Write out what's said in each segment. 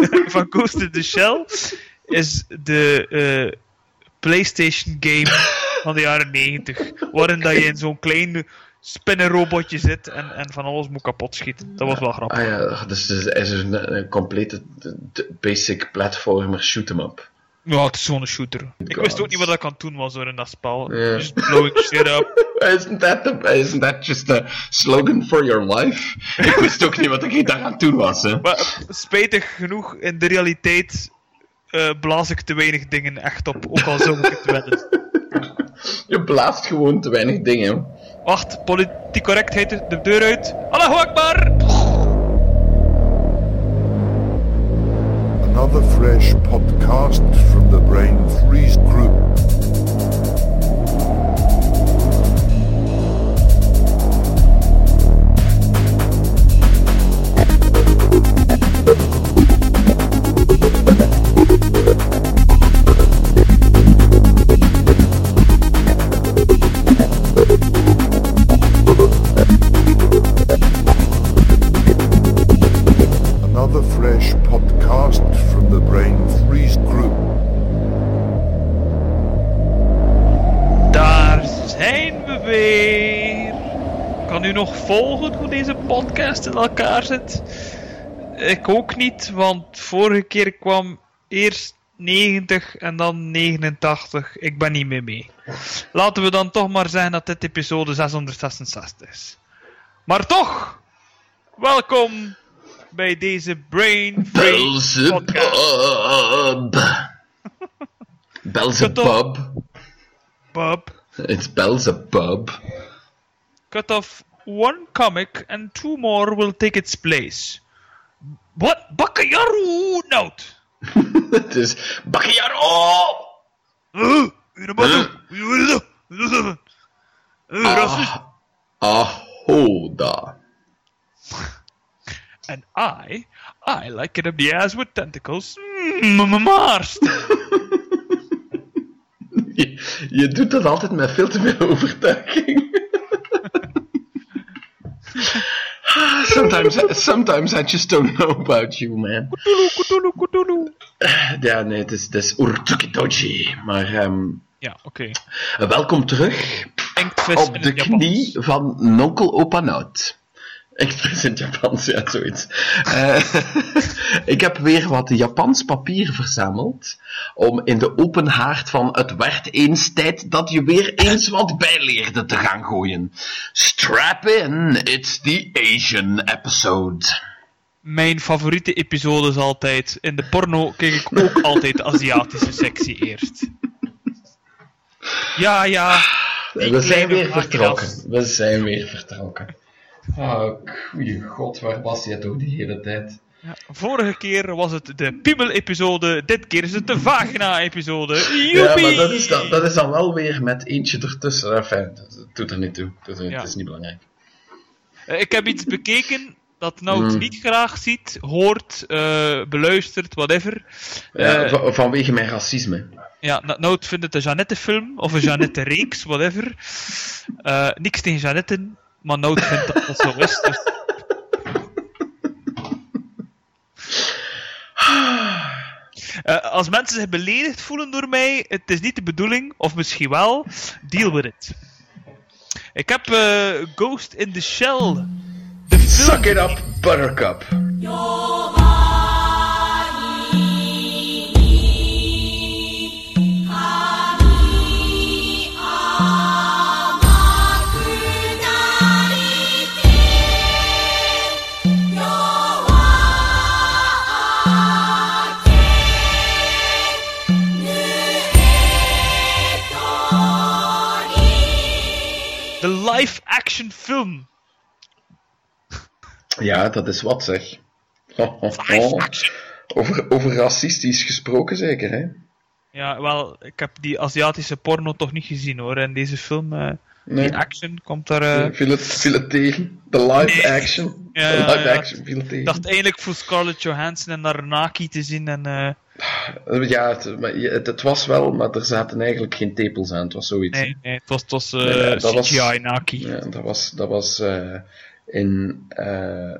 van Ghost in the Shell is de eh, PlayStation game van de jaren 90. Waarin dat je in zo'n klein spinnenrobotje zit en, en van alles moet kapot schieten. Dat was wel grappig. Ah ja, dus het is een, een complete basic platformer shoot-em-up. Ja, het is zo'n shooter. Ik wist ook niet wat dat kan doen was hoor in dat spel. Just blowing shit up. Isn't that, the, isn't that just a slogan for your life? Ik wist ook niet wat ik daar aan doen was, hè. Maar spijtig genoeg, in de realiteit eh, blaas ik te weinig dingen echt op. Ook al zou ik het willen. Je blaast gewoon te weinig dingen. Wacht, politiek correctheid de deur uit. Allahu Akbar! Another fresh podcast from the Brain Freeze Group. Hoe deze podcast in elkaar zit? Ik ook niet, want vorige keer kwam eerst 90 en dan 89. Ik ben niet meer mee. Laten we dan toch maar zeggen dat dit episode 666 is. Maar toch, welkom bij deze Brain Free podcast. Belzebub. Belzebub. Bob. It's Belzebub. cut off one comic and two more will take its place. What? Bakayaru note! Het is Bakkiaro! Uh, uh. Ah, Ahoda. And I, I like it up the ass with tentacles. Mm, Marston. Je, je doet dat altijd met veel te veel overtuiging. Sometimes, sometimes I just don't know about you, man. Cthulhu, Cthulhu, Cthulhu. Ja, nee, het is, het is. Maar ehm, Ja, oké. welkom terug op de knie van Nonkel Opanout. Echt in het Japans, ja, zoiets. Eh, ik heb weer wat Japans papier verzameld om in de open haard van het werd eens tijd dat je weer eens wat bijleerde te gaan gooien. Strap in, it's the Asian episode. Mijn favoriete episode is altijd... In de porno kijk ik ook altijd de Aziatische sectie eerst. Ja, ja. We zijn weer vertrokken. We zijn weer vertrokken. Oh, goeie god, waar was je toch die hele tijd? Ja, vorige keer was het de piemel-episode, dit keer is het de vagina-episode. Ja, maar dat is, dan, dat is dan wel weer met eentje ertussen. Enfin, dat doet er niet toe. Dat, Ja. Het is niet belangrijk. Eh, Ik heb iets bekeken dat Nout Hmm. niet graag ziet, hoort, eh, beluistert, whatever. Ja, Eh, va- vanwege mijn racisme. ja, Nout vindt het een Jeannette-film, of een Jeannette-reeks, whatever. Niks tegen Jeannette, maar Nout vindt dat dat zo is. Dus... Eh, als mensen zich beledigd voelen door mij, het is niet de bedoeling, of misschien wel, deal with it. Ik heb eh, Ghost in the Shell. De. Suck it up, Buttercup. Live-action film. Ja, dat is wat zeg. Live-action. Over, over racistisch gesproken zeker, hè? Ja, wel, ik heb die Aziatische porno toch niet gezien hoor. En deze film, eh, Nee. die action, komt daar. eh, Viel, het, viel het tegen? De live Nee. action? Ja, de ja, live ja. action viel het tegen. Ik dacht eigenlijk voor Scarlett Johansson en Naranaki te zien. En, eh, Eh, Ja, het, maar je- het, het was wel, maar er zaten eigenlijk geen tepels aan. Het was zoiets. nee, nee, het was, het was eh, Nee, dat was- CGI Naki. Ja, dat was, dat was eh, in eh,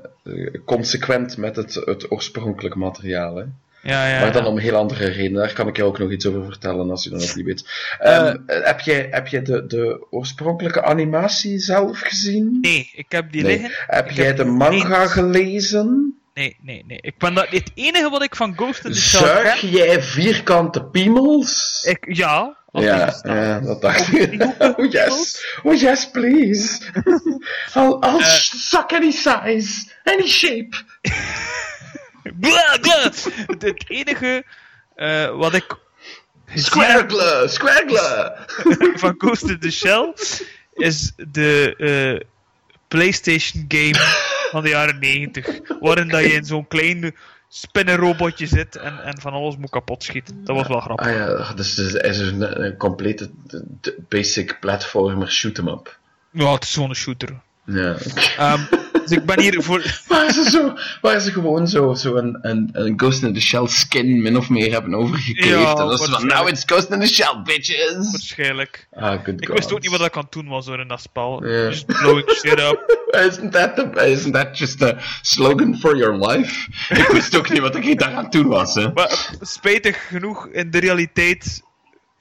consequent met het, het oorspronkelijke materiaal. Hè. Ja, ja. maar dan om heel andere redenen. Daar kan ik je ook nog iets over vertellen als je dat nog niet weet. Ehm, heb jij, heb jij de, de oorspronkelijke animatie zelf gezien? Nee, ik heb die Nee. liggen. Heb Ik jij heb de manga gelezen? Nee, nee, nee. Ik ben dat, het enige wat ik van Ghost in the Shell Zuig ken... jij vierkante piemels? Ik, ja, Ja, ja, dat dacht ik. Oh yes, oh yes, please. I'll, I'll suck any size, any shape. Blah, blah. Het, het enige eh, wat ik Squargle, squargle. van Ghost in the Shell is de eh, PlayStation game van de jaren 90. Waarin dat je in zo'n klein spinnenrobotje zit en, en van alles moet kapot schieten. Dat was wel grappig. Ah ja, dus het is een, een complete basic platformer shoot-em-up. Ja, het is zo'n shooter. Ja. Ehm, dus ik ben hier voor. Waar ze, zo, waar ze gewoon zo, zo een, een, een Ghost in the Shell skin min of meer hebben overgekleefd. Ja, en dat is van, now it's Ghost in the Shell, bitches. Waarschijnlijk. Ah, good Ik God. wist ook niet wat ik aan het doen was hoor in dat spel. Ja. Just blowing shit up. Isn't that, the, isn't that just a slogan for your life? Ik wist ook niet wat ik daar aan doen was, hè. Maar spijtig genoeg, in de realiteit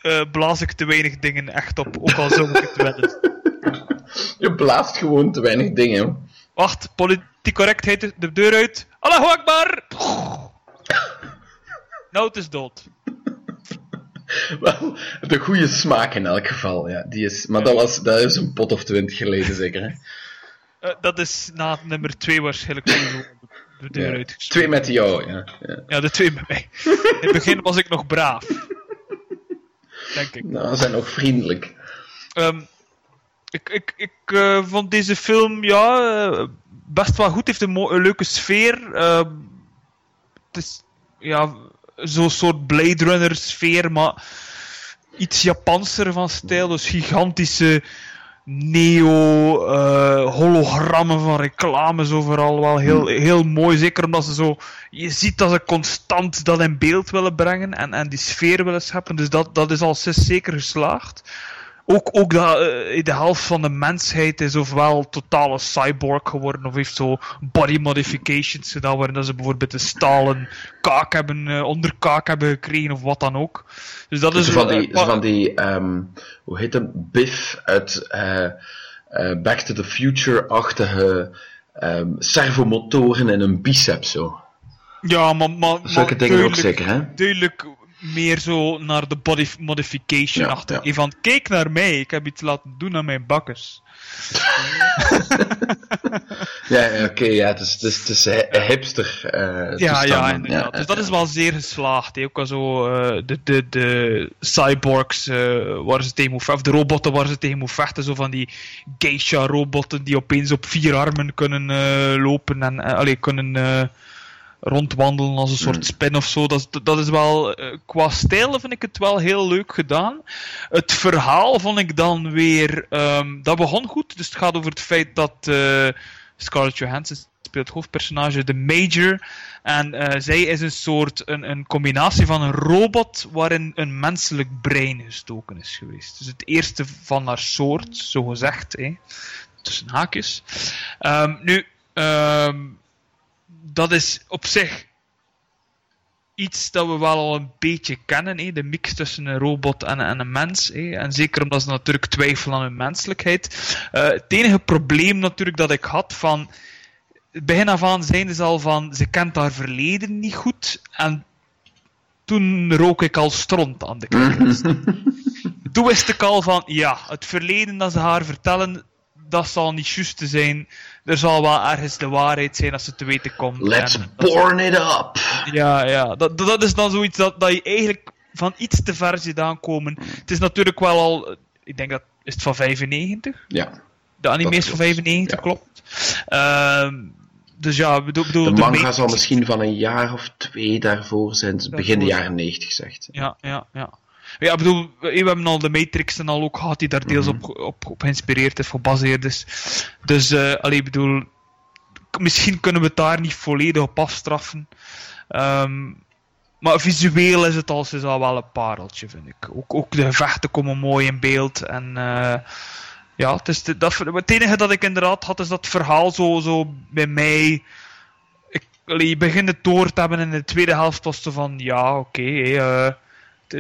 eh, blaas ik te weinig dingen echt op. Ook al zou ik het willen. Je blaast gewoon te weinig dingen. Wacht, politiek correctheid de deur uit. Allahu Akbar! Nou, het is dood. Wel, de goede smaak in elk geval, ja. Die is, maar dat, was, dat is een pot of twintig geleden zeker, hè. Eh, dat is na nummer 2 waarschijnlijk de deur Ja. uitgestoken. Twee met jou, ja. ja. Ja, de twee bij mij. In het begin was ik nog braaf. Denk ik. Nou, ze zijn ook vriendelijk. Ehm, ik ik, ik eh, vond deze film ja, eh, best wel goed. heeft een, een leuke sfeer. Ehm, het is ja, zo'n soort Blade Runner sfeer, maar iets Japanser van stijl. Dus gigantische neo-hologrammen van reclames overal. Wel heel, heel mooi. Zeker omdat ze zo. Je ziet dat ze constant dat in beeld willen brengen en, en die sfeer willen scheppen. Dus dat, dat is al zes zeker geslaagd. Ook, ook dat, eh, de helft van de mensheid is ofwel totale cyborg geworden, of heeft zo body modifications gedaan, waarin ze bijvoorbeeld een stalen kaak hebben, eh, onderkaak hebben gekregen, of wat dan ook. Dus dat is Zo van eh, die, van die ehm, hoe heet het, Biff uit eh, eh, Back to the Future-achtige ehm, servomotoren in een bicep, zo. Ja, maar, maar, Zulke maar dingen ook zeker, hè? Duidelijk meer zo naar de body modification Ja, achter. ja. Van, kijk naar mij, ik heb iets laten doen aan mijn bakkes. Ja, oké, ja, het is, het is, het is hi- hipster eh Ja, ja, toestanden. inderdaad. Ja, dus dat is wel zeer geslaagd. Ook al zo eh, de, de, de cyborgs eh, waar ze tegen moet vechten, of de robotten waar ze tegen moet vechten, zo van die geisha-robotten die opeens op vier armen kunnen eh, lopen en eh, allee, kunnen eh, rondwandelen als een soort Hmm. spin of zo. Dat, is- dat is wel, eh, qua stijl vind ik het wel heel leuk gedaan. Het verhaal vond ik dan weer, ehm, dat begon goed. Dus het gaat over het feit dat eh, Scarlett Johansson speelt het hoofdpersonage, de Major. En eh, zij is een soort, een, een combinatie van een robot waarin een menselijk brein gestoken is geweest. Dus het eerste van haar soort, zo gezegd, hè, tussen haakjes. Ehm, nu, ehm, dat is op zich iets dat we wel al een beetje kennen, hè? de mix tussen een robot en, en een mens. Hè? En zeker omdat ze natuurlijk twijfelen aan hun menselijkheid. Eh, het enige probleem natuurlijk dat ik had van. het Begin af aan zijn ze al van. Ze kent haar verleden niet goed. En toen rook ik al stront aan de kijkers. toen wist ik al van. Ja, het verleden dat ze haar vertellen. Dat zal niet juist te zijn. Er zal wel ergens de waarheid zijn als ze te weten komt. Let's En born it up! ja, ja. Dat, dat is dan zoiets dat, dat je eigenlijk van iets te ver ziet aankomen. Het is natuurlijk wel al, ik denk dat, is het van 95? Ja. De anime is van klopt, 95, ja. klopt. Ehm, dus ja, bedoel, bedoel De de manga zal misschien van een jaar of twee daarvoor zijn, begin de jaren 90 zegt. Ja, ja, ja. Ja, ik bedoel, we hebben al de Matrix en al ook gehad die daar deels Mhm. op, op, op geïnspireerd is, gebaseerd is. Dus, eh allee, ik bedoel, misschien kunnen we het daar niet volledig op afstraffen. Ehm, maar visueel is het al is al wel een pareltje, vind ik. Ook, ook de gevechten komen mooi in beeld en eh, ja, het, is de- dat, het enige dat ik inderdaad had, is dat verhaal zo, zo bij mij. Ik, je begint het door te hebben en in de tweede helft was van, ja, oké. eh,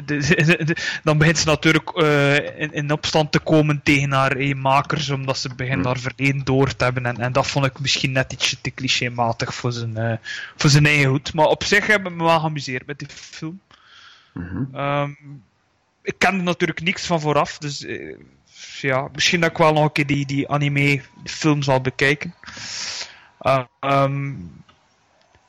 de- de- dan begint ze natuurlijk eh, in, in opstand te komen tegen haar eh, makers, omdat ze begint haar verleden door te hebben. En, en dat vond ik misschien net ietsje te clichématig voor zijn, eh, voor zijn eigen goed. Maar op zich heb ik me wel geamuseerd met die film. Mhm. Ehm, ik kende natuurlijk niks van vooraf, dus eh, ja, misschien dat ik wel nog een keer die, die anime film zal bekijken. Uh, ehm,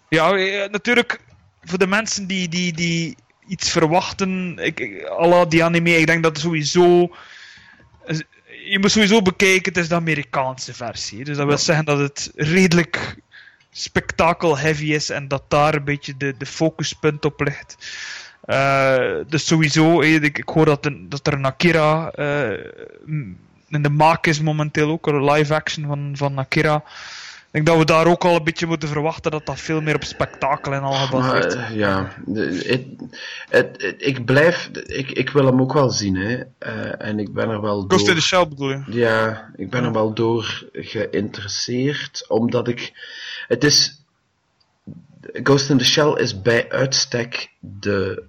ja, natuurlijk voor de mensen die, die, die iets verwachten, ik, ik, à la die anime, ik denk dat sowieso. Je moet sowieso bekijken, het is de Amerikaanse versie. Dus dat wil zeggen dat het redelijk spektakel-heavy is en dat daar een beetje de, de focuspunt op ligt. Eh, dus sowieso, eh, ik, ik hoor dat, een- dat er een Akira eh, in de maak is momenteel ook, een live action van, van Akira. Ik denk dat we daar ook al een beetje moeten verwachten dat dat veel meer op spektakel en al gebaseerd is. Eh, ja, het, het, ik blijf, ik, ik wil hem ook wel zien, hè. Eh, en ik ben er wel Ghost in door, the Shell bedoel je? ja, ik ben er wel door geïnteresseerd, omdat ik, het is, Ghost in the Shell is bij uitstek de,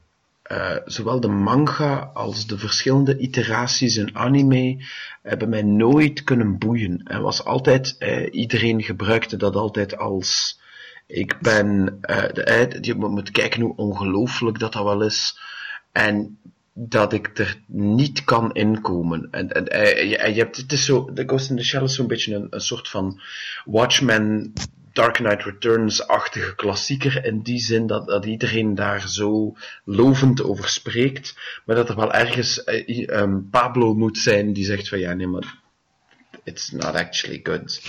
eh, zowel de manga als de verschillende iteraties in anime hebben mij nooit kunnen boeien. Er was altijd, eh, iedereen gebruikte dat altijd als, ik ben, eh, de, je moet, kijken hoe ongelooflijk dat dat wel is. En dat ik er niet kan inkomen. En, en, je, je hebt, het is zo, The Ghost in the Shell is zo'n beetje een, een soort van Watchmen, Dark Knight Returns-achtige klassieker. In die zin dat, dat iedereen daar zo lovend over spreekt. Maar dat er wel ergens ehm, Pablo moet zijn die zegt van ja, nee, maar it's not actually good.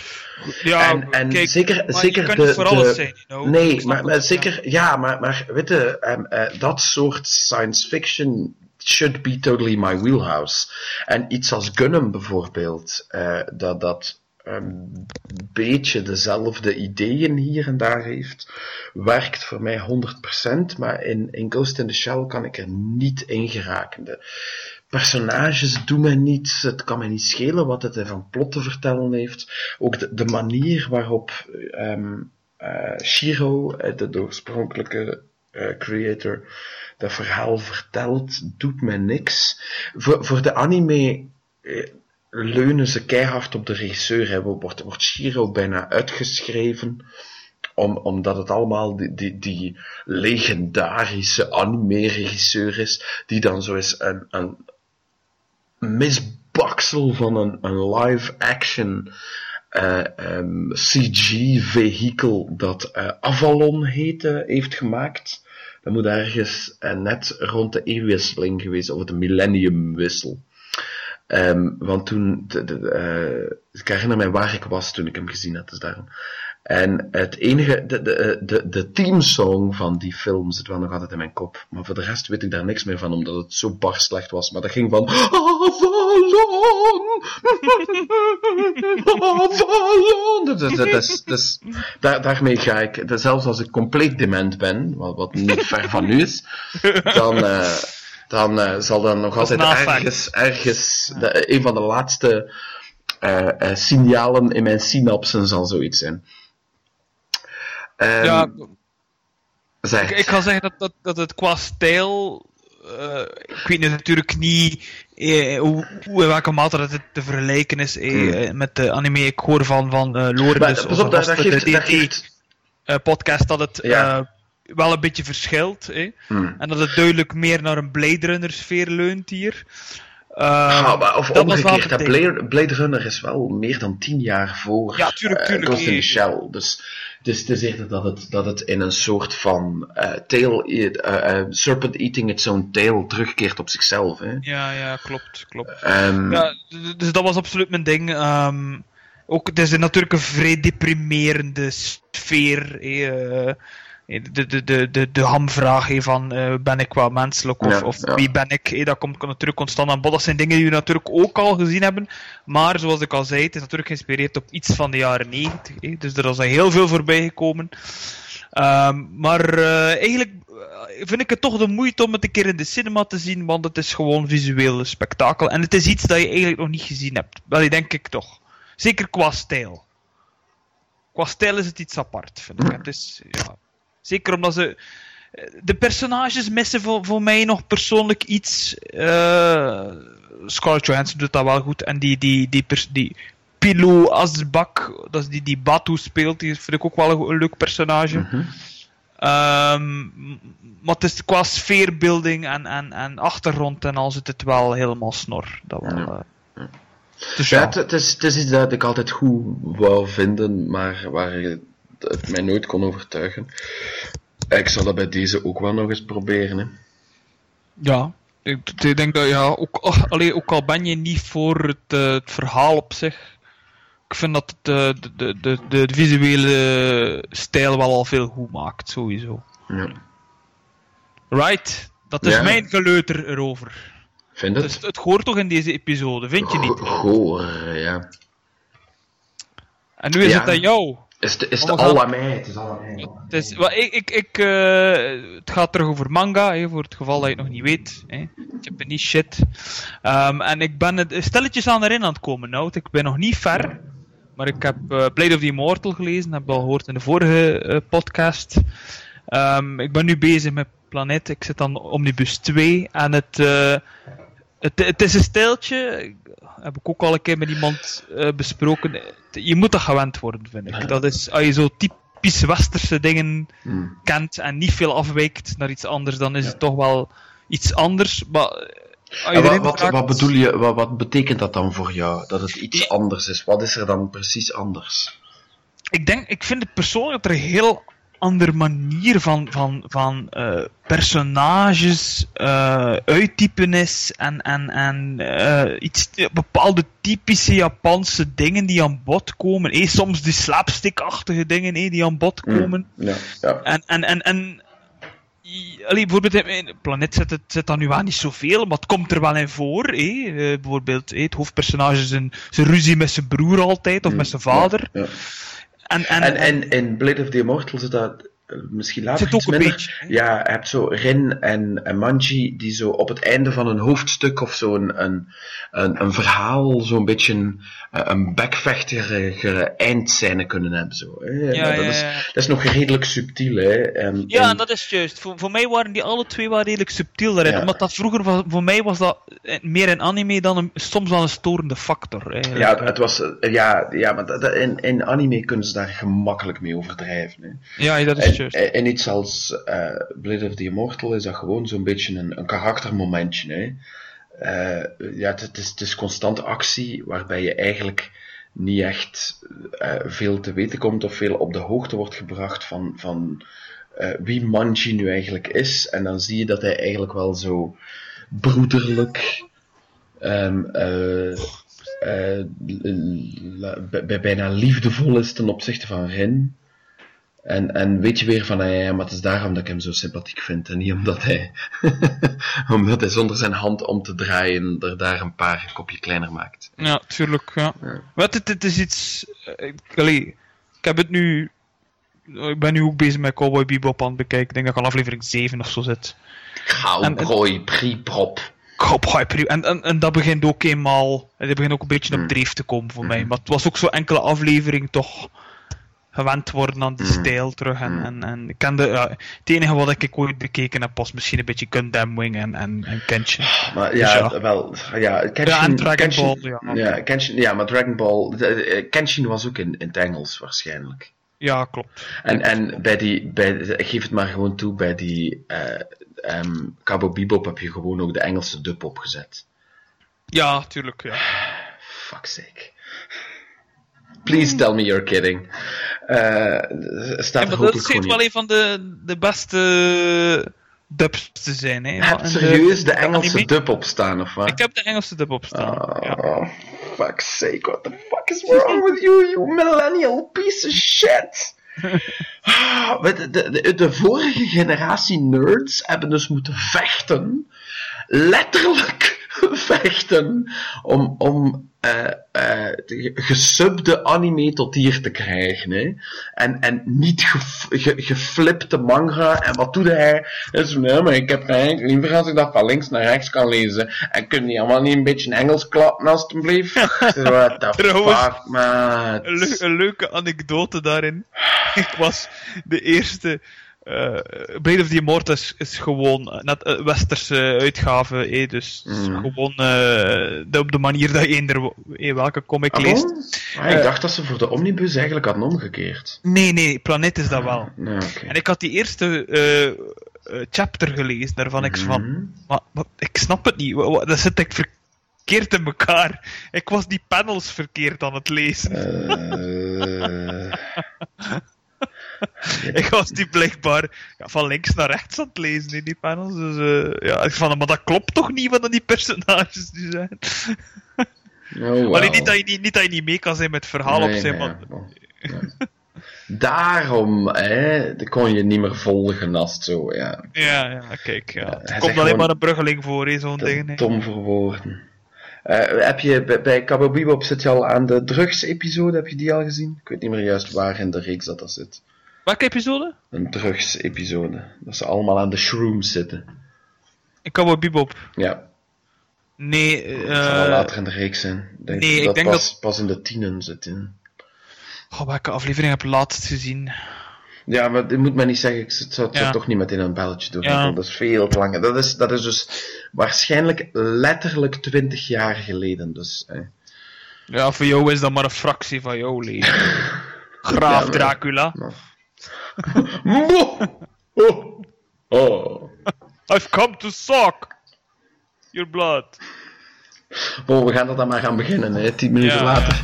Ja, en en kijk, zeker, maar zeker de, alles zijn, you know. Ik Nee, maar, maar ja. zeker, ja, maar, maar weet je, ehm, eh, dat soort science fiction should be totally my wheelhouse. En iets als Gunham bijvoorbeeld, eh, dat dat een beetje dezelfde ideeën hier en daar heeft, werkt voor mij 100%, maar in, Ghost in the Shell kan ik er niet in geraken. De personages doen mij niets, het kan mij niet schelen wat het van plot te vertellen heeft. Ook de, manier waarop eh, Shiro, eh, de, oorspronkelijke eh, creator, dat verhaal vertelt, doet mij niks. Voor, voor de anime leunen ze keihard op de regisseur. Hè. Wordt, wordt Shiro bijna uitgeschreven om, omdat het allemaal die, die, die legendarische anime-regisseur is, die dan zo eens een, een misbaksel van een, een live-action eh, ehm, CG-vehikel dat eh, Avalon heette, heeft gemaakt. Dat moet ergens eh, net rond de eeuwwisseling geweest, of de millenniumwissel. Ehm, want toen, de, de, eh, ik herinner mij waar ik was toen ik hem gezien had, dus daarom. En het enige, de, de, de, de teamsong van die film zit wel nog altijd in mijn kop. Maar voor de rest weet ik daar niks meer van, omdat het zo bar slecht was. Maar dat ging van Avalon! Avalon! Dat is, daar, daarmee ga ik, dat zelfs als ik compleet dement ben, wat, wat niet ver van nu is, dan, eh, dan eh, zal dan nog Dat altijd ergens, ergens de, een van de laatste eh, eh, signalen in mijn synapsen zal zoiets zijn. Ehm, Ja, zeg. ik, ik ga zeggen dat, dat, dat het qua stijl. ik weet natuurlijk niet eh, hoe, hoe in welke mate dat het te vergelijken is eh, Hmm. met de anime. Ik hoor van, van Loren, maar dus op, gast, geeft, de geeft eh, podcast, dat het Ja. Wel een beetje verschilt. eh. Hmm. En dat het duidelijk meer naar een Blade Runner sfeer leunt hier. Eh, Ah, maar of dat was wel omgekeerd, dat. Blade, Runner is wel meer dan tien jaar voor Ja, tuurlijk, eh, tuurlijk, Ghost in the. Shell. Dus, dus het is eerder dat het, dat het in een soort van eh tail, eh, serpent eating its own tail terugkeert op zichzelf. Hè. Ja, ja, klopt, klopt. Ehm, Ja, dus dat was absoluut mijn ding. Ehm, ook, het is natuurlijk een vrij deprimerende sfeer. eh, de, de, de, de, de hamvraag eh, van eh, ben ik wel menselijk of, Ja, of ja. wie ben ik? eh, dat komt natuurlijk constant aan bod. Dat zijn dingen die we natuurlijk ook al gezien hebben. Maar zoals ik al zei, het is natuurlijk geïnspireerd op iets van de jaren 90. eh, dus er is al heel veel voorbij gekomen. Ehm, maar eh, eigenlijk, vind ik het toch de moeite om het een keer in de cinema te zien, want het is gewoon visueel spektakel. En het is iets dat je eigenlijk nog niet gezien hebt. Wel, denk ik toch. Zeker qua stijl. Qua stijl is het iets apart, vind ik. Het is, ja, zeker omdat ze... De personages missen voor, voor mij nog persoonlijk iets. eh Scarlett Johansson doet dat wel goed. En die, die, die, pers- die Pilou Asbak, dat is die die Batu speelt, die vind ik ook wel een, een leuk personage. Mhm. Ehm, maar het is qua sfeerbeelding en, en, en achtergrond en al zit het wel helemaal snor. Dat wel, Ja. eh. Dus Ja, ja, het, het is, het is iets dat ik altijd goed wou vinden, maar waar het mij nooit kon overtuigen. Ik zal dat bij deze ook wel nog eens proberen. Hè. ja. Ik, ik denk dat ja, ook, oh, allee, ook al ben je niet voor het, eh, het verhaal op zich, ik vind dat het, eh, de, de, de, de visuele stijl wel al veel goed maakt, sowieso. Ja. Right, dat is Ja. mijn geleuter erover. Vind Dus het? het hoort toch in deze episode, vind je niet? Go- ja. En nu is Ja. het aan jou. Is het, is het al aan mij? Het is al aan mij. Het, is, ik, ik, ik, eh, het gaat terug over manga, hè, voor het geval dat je het nog niet weet. Hè. Japanese shit. Ehm, en ik ben het stilletjes aan erin aan het komen nou. Ik ben nog niet ver. Maar ik heb eh Blade of the Immortal gelezen, heb al gehoord in de vorige eh, podcast. Ehm, ik ben nu bezig met Planet. Ik zit aan Omnibus 2. En het, het, het is een stijltje. Heb ik ook al een keer met iemand eh, besproken. Je moet dat gewend worden, vind ik. Dat is, als je zo typisch westerse dingen Hmm. kent en niet veel afwijkt naar iets anders, dan is het toch wel iets anders. Maar wat, wat, bedoel je, wat, wat betekent dat dan voor jou? Dat het iets anders is? Wat is er dan precies anders? ik denk, ik vind het persoonlijk dat er heel andere manier van, van, van eh, personages eh, uittypen is en, en, en eh, iets, bepaalde typische Japanse dingen die aan bod komen. Eh, soms die slapstickachtige dingen eh, die aan bod Hmm. komen. Ja, ja. En, en, en, en allee, bijvoorbeeld in Planet zit, het, zit dan nu wel niet zoveel, maar het komt er wel in voor. hé. Bijvoorbeeld, hé, het hoofdpersonage is een, zijn ruzie met zijn broer altijd, of met zijn vader. Ja. En, en, En, en in Blade of the Immortal zit dat misschien later Zit iets een? Ja, je hebt zo Rin en, en Manji die zo op het einde van een hoofdstuk of zo een, een, een, een verhaal zo'n beetje een, een bekvechtige eindscène kunnen hebben. Zo, hè. Ja, dat, ja, is, ja. dat is nog redelijk subtiel. Hè. En, ja, en- dat is juist. Voor, voor mij waren die alle twee wel redelijk subtiel daarin. Omdat dat vroeger, was, voor mij was dat eh, meer in anime dan een, soms wel een storende factor. Eigenlijk. ja, het, het was, eh, ja, ja, maar dat, in, in anime kunnen ze daar gemakkelijk mee overdrijven. Hè. ja, dat is En. En, iets als eh Blade of the Immortal is dat gewoon zo'n beetje een, een karaktermomentje. Hè? Eh, ja, het, is, het is constante actie waarbij je eigenlijk niet echt eh, veel te weten komt of veel op de hoogte wordt gebracht van, van wie Manji nu eigenlijk is. En dan zie je dat hij eigenlijk wel zo broederlijk, bij- bijna liefdevol is ten opzichte van Rin. En, en weet je weer van, ah, ja, ja, maar het is daarom dat ik hem zo sympathiek vind. En niet omdat hij, omdat hij zonder zijn hand om te draaien er daar een paar een kopje kleiner maakt. Ja, tuurlijk, ja. Ja. Wat, het, het is iets... Ik, allee, ik heb het nu... Ik ben nu ook bezig met Cowboy Bebop aan het bekijken. Ik denk dat ik al aflevering 7 of zo zit. Cowboy, pre-prop. Cowboy Pre- en, en, en dat begint ook eenmaal... Dat begint ook een beetje Hmm. op dreef te komen voor mij. Maar het was ook zo enkele aflevering toch gewend worden aan die Hmm. stijl terug. En, Hmm. en, en ik ja, het enige wat ik ooit bekeken heb was misschien een beetje Gundam Wing en, en, en Kenshin. Maar Dus ja, ja. wel, ja, Kenshin, Ja, en Dragon Kenshin- Ball, ja. Ja, Kenshin, ja, maar Dragon Ball, de- eh, Kenshin was ook in, in het Engels waarschijnlijk. Ja, klopt. En, en bij die, bij, geef het maar gewoon toe, bij die eh ehm Cowboy Bebop heb je gewoon ook de Engelse dub opgezet. Ja, tuurlijk, ja. Fuck's sake. Please tell me you're kidding. Eh staat Ja, maar dat schijnt wel een van de, de beste dubs te zijn. Hè? En serieus de Engelse anime- dub op staan, of wat? Ik heb de Engelse dub op staan. ja. Oh, fuck's sake, what the fuck is wrong with you, you millennial piece of shit? Ah, de, de, de, de vorige generatie nerds hebben dus moeten vechten, letterlijk vechten, om, om eh eh, de gesubde anime tot hier te krijgen. Hè? En, en niet gef- ge, geflipte manga. En wat doet hij? Dus, nee, maar ik heb eigenlijk liever als ik dat van links naar rechts kan lezen. En kun je allemaal niet een beetje in Engels klappen, alstublieft? What the fuck, man. Een leuke anekdote daarin. Ik was de eerste. Eh Blade of the Immortus is gewoon net een westerse uitgave, eh, dus Mm. gewoon eh, de, op de manier dat je eender eh, welke comic Ah, leest. Ah, ik dacht dat ze voor de omnibus eigenlijk hadden omgekeerd. Nee, nee, Planet is dat wel. Nou, oké. En ik had die eerste chapter gelezen, daarvan ik van, Mhm. maar, maar ik snap het niet, dat zit ik verkeerd in elkaar. Ik was die panels verkeerd aan het lezen. Eh, Ik was die blijkbaar ja, van links naar rechts aan het lezen in die panels. Dus eh, ja, ik van, maar dat klopt toch niet wat dan die personages nu zijn? oh, niet dat, je niet, niet dat je niet mee kan zijn met het verhaal op zijn, nee, maar bon. Ja. Daarom, hè, dan kon je niet meer volgen als zo, ja. ja, ja, kijk, ja. er zegt komt alleen maar een bruggeling voor, zo'n ding. Hè. dom voor woorden. Eh, heb je bij, bij Cabo Bebop zit je al aan de drugs-episode? Heb je die al gezien? Ik weet niet meer juist waar in de reeks dat dat zit. Welke episode? Een drugs-episode. Dat ze allemaal aan de shrooms zitten. Ik kan wel Bebop. Ja, Nee, dat zal eh later in de reeks zijn. Ik denk nee, ik dat denk pas, pas in de tienen zit in. oh, welke aflevering heb ik laatst gezien? Ja, maar dit moet men niet zeggen. Ik zou het Ja. toch niet meteen een belletje doen. Ja. Dat is veel te lang. Dat is, dat is dus waarschijnlijk letterlijk 20 jaar geleden. Dus, eh. Ja, voor jou is dat maar een fractie van jouw leven. Graaf Ja, maar- Dracula. Oh. Oh. I've come to suck your blood. Oh, we gaan er dan maar gaan beginnen, hè. Tien minuten Ja. later.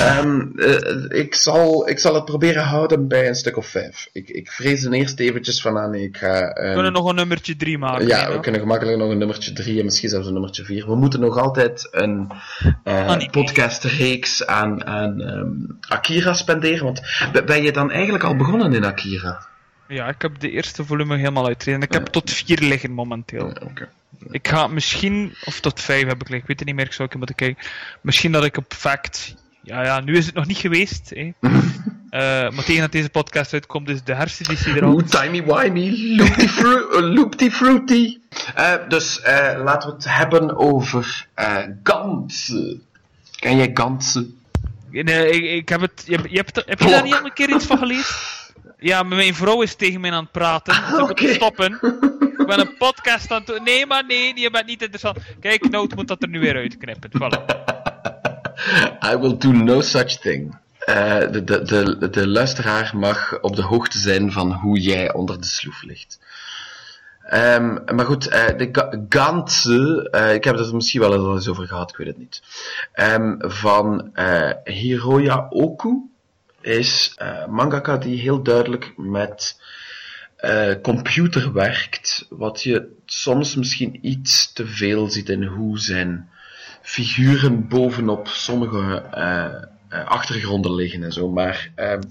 Ehm, eh, ik, zal, ik zal het proberen houden bij een stuk of vijf. Ik, ik vrees er eerst eventjes van aan. Ik ga, ehm, We kunnen nog een nummertje 3 maken. ja, hè, we kunnen gemakkelijk nog een nummertje 3 en misschien zelfs een nummertje 4. We moeten nog altijd een eh Anime. podcastreeks aan, aan ehm, Akira spenderen. Want ben- je dan eigenlijk al begonnen in Akira? Ja, ik heb de eerste volume helemaal uitgereden. Ik heb tot 4 liggen momenteel. Ja, Oké. Ik ga misschien, of tot 5 heb ik liggen, ik weet het niet meer, ik zou moeten kijken. Misschien dat ik op Fact. Ja, ja, nu is het nog niet geweest. Hè. Eh, maar tegen dat deze podcast uitkomt, is de herfsteditie er al. Oeh, timey-wimey, loopty fru- eh, loopty fruity. Eh, dus laten we het hebben over Ganse. Ken jij Ganse? Nee, ik, ik heb het. Je, hebt- je hebt heb je daar niet al een keer iets van gelezen? Ja, maar mijn vrouw is tegen mij aan het praten. Dus stoppen. Ik ben een podcast aan het doen. Nee, maar nee, je bent niet interessant. Kijk, Noot moet dat er nu weer uitknippen. Voilà. I will do no such thing. Eh, de, de, de, de luisteraar mag op de hoogte zijn van hoe jij onder de sloef ligt. Ehm, maar goed, eh, de Ga- Ganse, eh, ik heb het er misschien wel eens over gehad, ik weet het niet. Ehm, van Hiroya Oku is mangaka die heel duidelijk met computer werkt, wat je soms misschien iets te veel ziet in hoe zijn figuren bovenop sommige eh, eh, achtergronden liggen en zo. Maar ehm,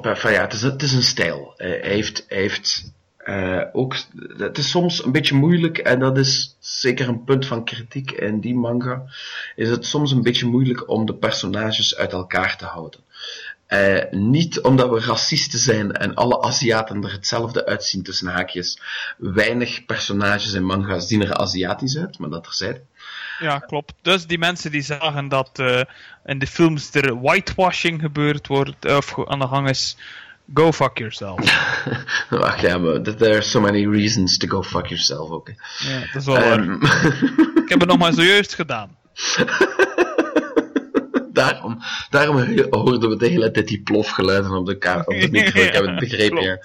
van, ja, het, is, het is een stijl. Eh, hij heeft, heeft ook. Het is soms een beetje moeilijk en dat is zeker een punt van kritiek in die manga. Is het soms een beetje moeilijk om de personages uit elkaar te houden. Eh, niet omdat we racisten zijn en alle Aziaten er hetzelfde uitzien tussen haakjes. Weinig personages in manga's zien er Aziatisch uit, maar dat terzijde. Ja, klopt. Dus die mensen die zagen dat eh, in de films er whitewashing gebeurd wordt, eh, of aan de gang is, go fuck yourself. Wacht, ja, maar there are so many reasons to go fuck yourself ook. hè. Ja, dat is wel waar. Ehm, Ik heb het nog maar zojuist gedaan. daarom, daarom hoorden we de hele tijd die plofgeluiden op de, op de micro. Ik heb het begrepen, ja.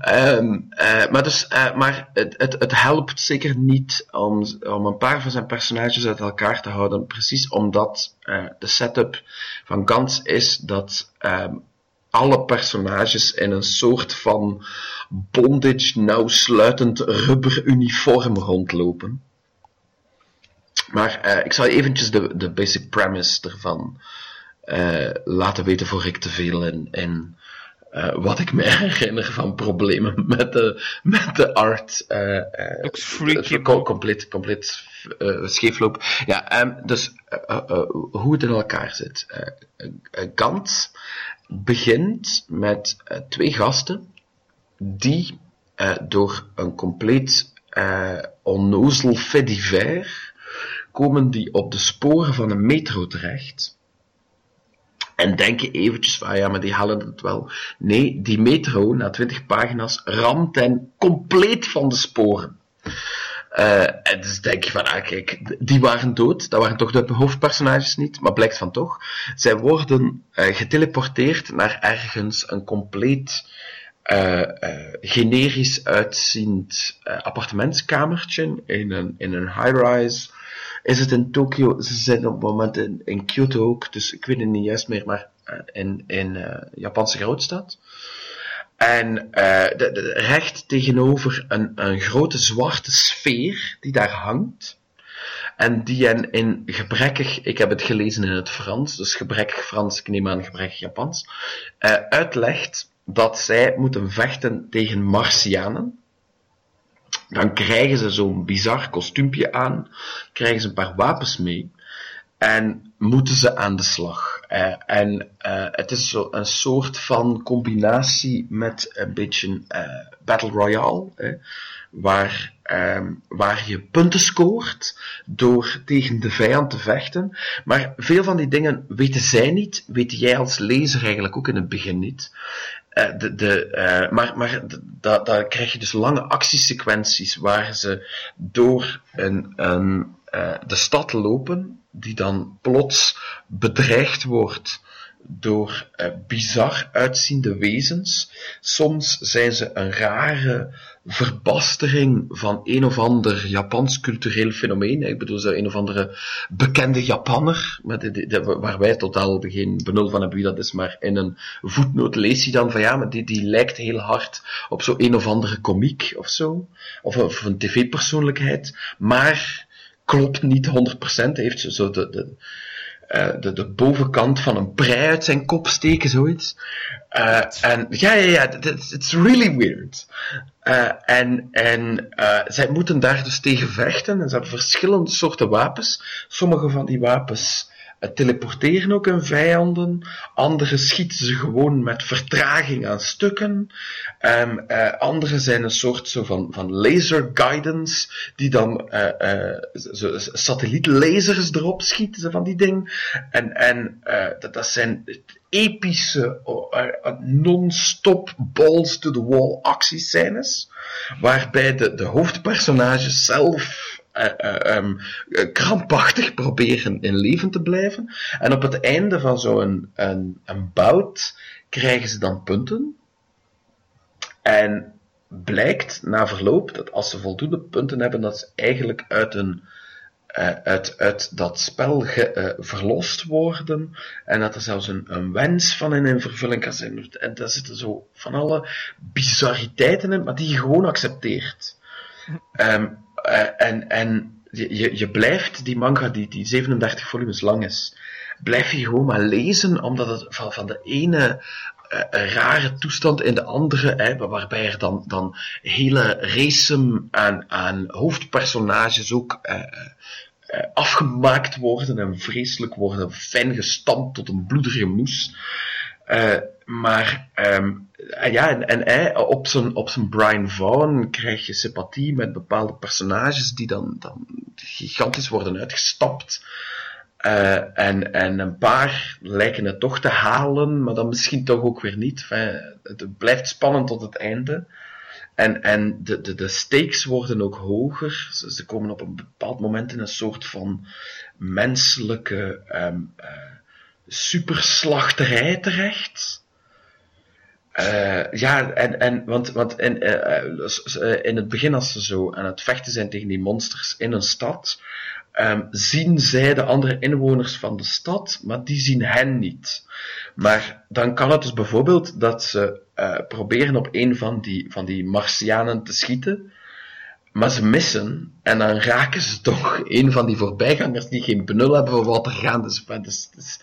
Ehm, eh, maar dus, eh, maar het, het, het helpt zeker niet om, om een paar van zijn personages uit elkaar te houden. Precies omdat eh, de setup van Gans is dat ehm, alle personages in een soort van bondage nauwsluitend rubber uniform rondlopen. Maar eh, ik zal je eventjes de, de basic premise ervan eh, laten weten voor ik te veel in, in, eh, wat ik me herinner van problemen met de, met de art. co- man. compleet, compleet scheefloop. Ja, ehm, dus hoe het in elkaar zit. Gant begint met twee gasten die door een compleet onnozel fait divers komen die op de sporen van een metro terecht. En denken eventjes van, ah ja, maar die halen het wel. Nee, die metro, na 20 pagina's, ramt hen compleet van de sporen. Eh, en dus denk je van, ah kijk, die waren dood. Dat waren toch de hoofdpersonages niet, maar blijkt van toch. Zij worden eh, geteleporteerd naar ergens een compleet eh, generisch uitziend appartementskamertje in een, in een high-rise. Is het in Tokio? Ze zijn op het moment in, Kyoto ook, dus ik weet het niet juist meer, maar eh, in, in eh, Japanse grootstad. En eh, de, recht tegenover een, een grote zwarte sfeer die daar hangt. En die hen in gebrekkig, ik heb het gelezen in het Frans, dus gebrekkig Frans, ik neem aan gebrekkig Japans, uitlegt dat zij moeten vechten tegen Martianen. Dan krijgen ze zo'n bizar kostuumpje aan, krijgen ze een paar wapens mee en moeten ze aan de slag. Eh, en eh, het is zo een soort van combinatie met een beetje eh, Battle Royale, waar, ehm, waar je punten scoort door tegen de vijand te vechten. Maar veel van die dingen weten zij niet, weet jij als lezer eigenlijk ook in het begin niet. Eh, de, de, eh, maar maar daar krijg je dus lange actiesequenties waar ze door een, een, eh, de stad lopen, die dan plots bedreigd wordt door bizar uitziende wezens. Soms zijn ze een rare verbastering van een of ander Japans cultureel fenomeen. Ik bedoel, zo een of andere bekende Japanner, die- die- waar wij totaal geen benul van hebben wie dat is, maar in een voetnoot lees je dan van ja, maar die, die lijkt heel hard op zo een of andere komiek of zo, of, of een tv-persoonlijkheid, maar klopt niet 100%, heeft zo de, de, eh, de, de bovenkant van een prei uit zijn kop steken, zoiets. Eh, en ja, ja, ja, it's, really weird. Eh, en en zij moeten daar dus tegen vechten. En ze hebben verschillende soorten wapens. Sommige van die wapens eh, teleporteren ook hun vijanden. Andere schieten ze gewoon met vertraging aan stukken. Ehm, eh, andere zijn een soort zo van, van laser guidance, die dan zo, zo satellietlasers erop schieten, van die dingen. En, en dat, dat zijn epische, non-stop balls to the wall actiescènes, waarbij de, de hoofdpersonages zelf eh, eh, ehm, eh, krampachtig proberen in leven te blijven. En op het einde van zo'n een, een bout krijgen ze dan punten. En blijkt na verloop dat als ze voldoende punten hebben, dat ze eigenlijk uit, een, eh, uit, uit dat spel verlost worden. En dat er zelfs een, een wens van hen in vervulling kan zijn. En daar zitten zo van alle bizariteiten in, maar die je gewoon accepteert. Eh, en en je, je, blijft die manga, die, die 37 volumes lang is, blijf je gewoon maar lezen, omdat het van, van de ene eh, rare toestand in de andere, hè, waarbij er dan, dan hele race aan, aan hoofdpersonages ook eh, eh, afgemaakt worden en vreselijk worden fijn gestampt tot een bloedige moes. Eh, maar ehm, eh, ja, en, en op zijn, op zijn Brian Vaughan krijg je sympathie met bepaalde personages die dan, dan gigantisch worden uitgestapt. Eh, en, en een paar lijken het toch te halen, maar dan misschien toch ook weer niet. Het blijft spannend tot het einde. En, en de, de, de stakes worden ook hoger. Ze, ze komen op een bepaald moment in een soort van menselijke ehm eh, superslachterij terecht. Eh, ja, en, en, want, want in, eh, in het begin, als ze zo aan het vechten zijn tegen die monsters in een stad, ehm, zien zij de andere inwoners van de stad, maar die zien hen niet. Maar dan kan het dus bijvoorbeeld dat ze proberen op een van die, van die Martianen te schieten, maar ze missen, en dan raken ze toch een van die voorbijgangers die geen benul hebben voor wat er gaande is. Dus, dus,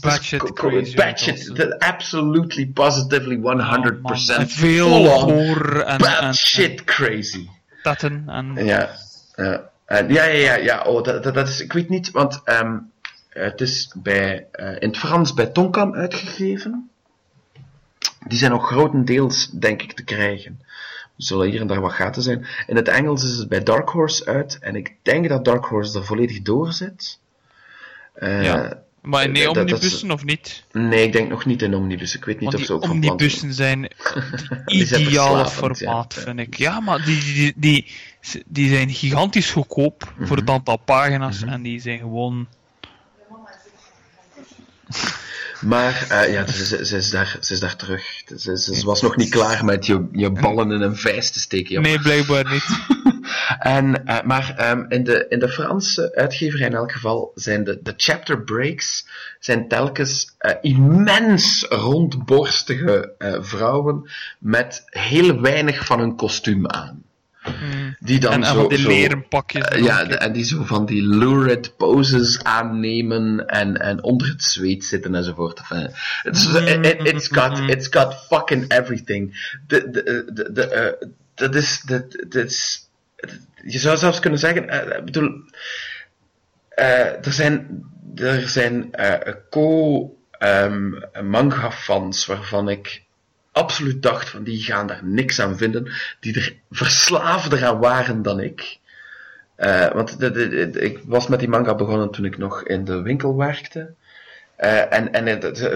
Batshit co- crazy batshit, uit als- the- absolutely, positively, 100% Oh, veel horror en, crazy. tetten en... Ja, ja. Ja, ja, oh, dat, dat, dat is, ik weet niet, want ehm, het is bij, eh, in het Frans bij Tonkam uitgegeven. Die zijn nog grotendeels, denk ik, te krijgen. Er zullen hier en daar wat gaten zijn. In het Engels is het bij Dark Horse uit, en ik denk dat Dark Horse er volledig door zit. Eh, Ja. Maar in dat- dat is- omnibussen of niet? Nee, ik denk nog niet in omnibus. Ik weet niet Want of ze ook van plan zijn. omnibussen zijn het Die zijn ideale formaat, ja. vind ik. Ja, maar die, die, die, die zijn gigantisch goedkoop voor het aantal pagina's Mhm. en die zijn gewoon... Maar eh, ja, ze, ze, ze is daar, ze is daar terug. Ze, was nog niet klaar met je, je ballen in een vijs te steken. joh. Nee, blijkbaar niet. En, eh, maar ehm, in, de, in de Franse uitgeverij in elk geval zijn de, de chapter breaks zijn telkens eh, immens rondborstige vrouwen met heel weinig van hun kostuum aan. Die dan En, zo, van die zo- leren pakjes. eh, ja, en die zo van die lurid poses aannemen en, en onder het zweet zitten enzovoort. Enfin, it's, it, it- it's, got, it's got fucking everything. De, de, de, de, eh, dat is, dat, dat is, je zou zelfs kunnen zeggen, eh, ik bedoel, eh, er zijn, er zijn eh, co-manga-fans waarvan ik absoluut dacht van die gaan daar niks aan vinden, die er verslaafder aan waren dan ik. Eh, want ik was met die manga begonnen toen ik nog in de winkel werkte. Eh, en en het,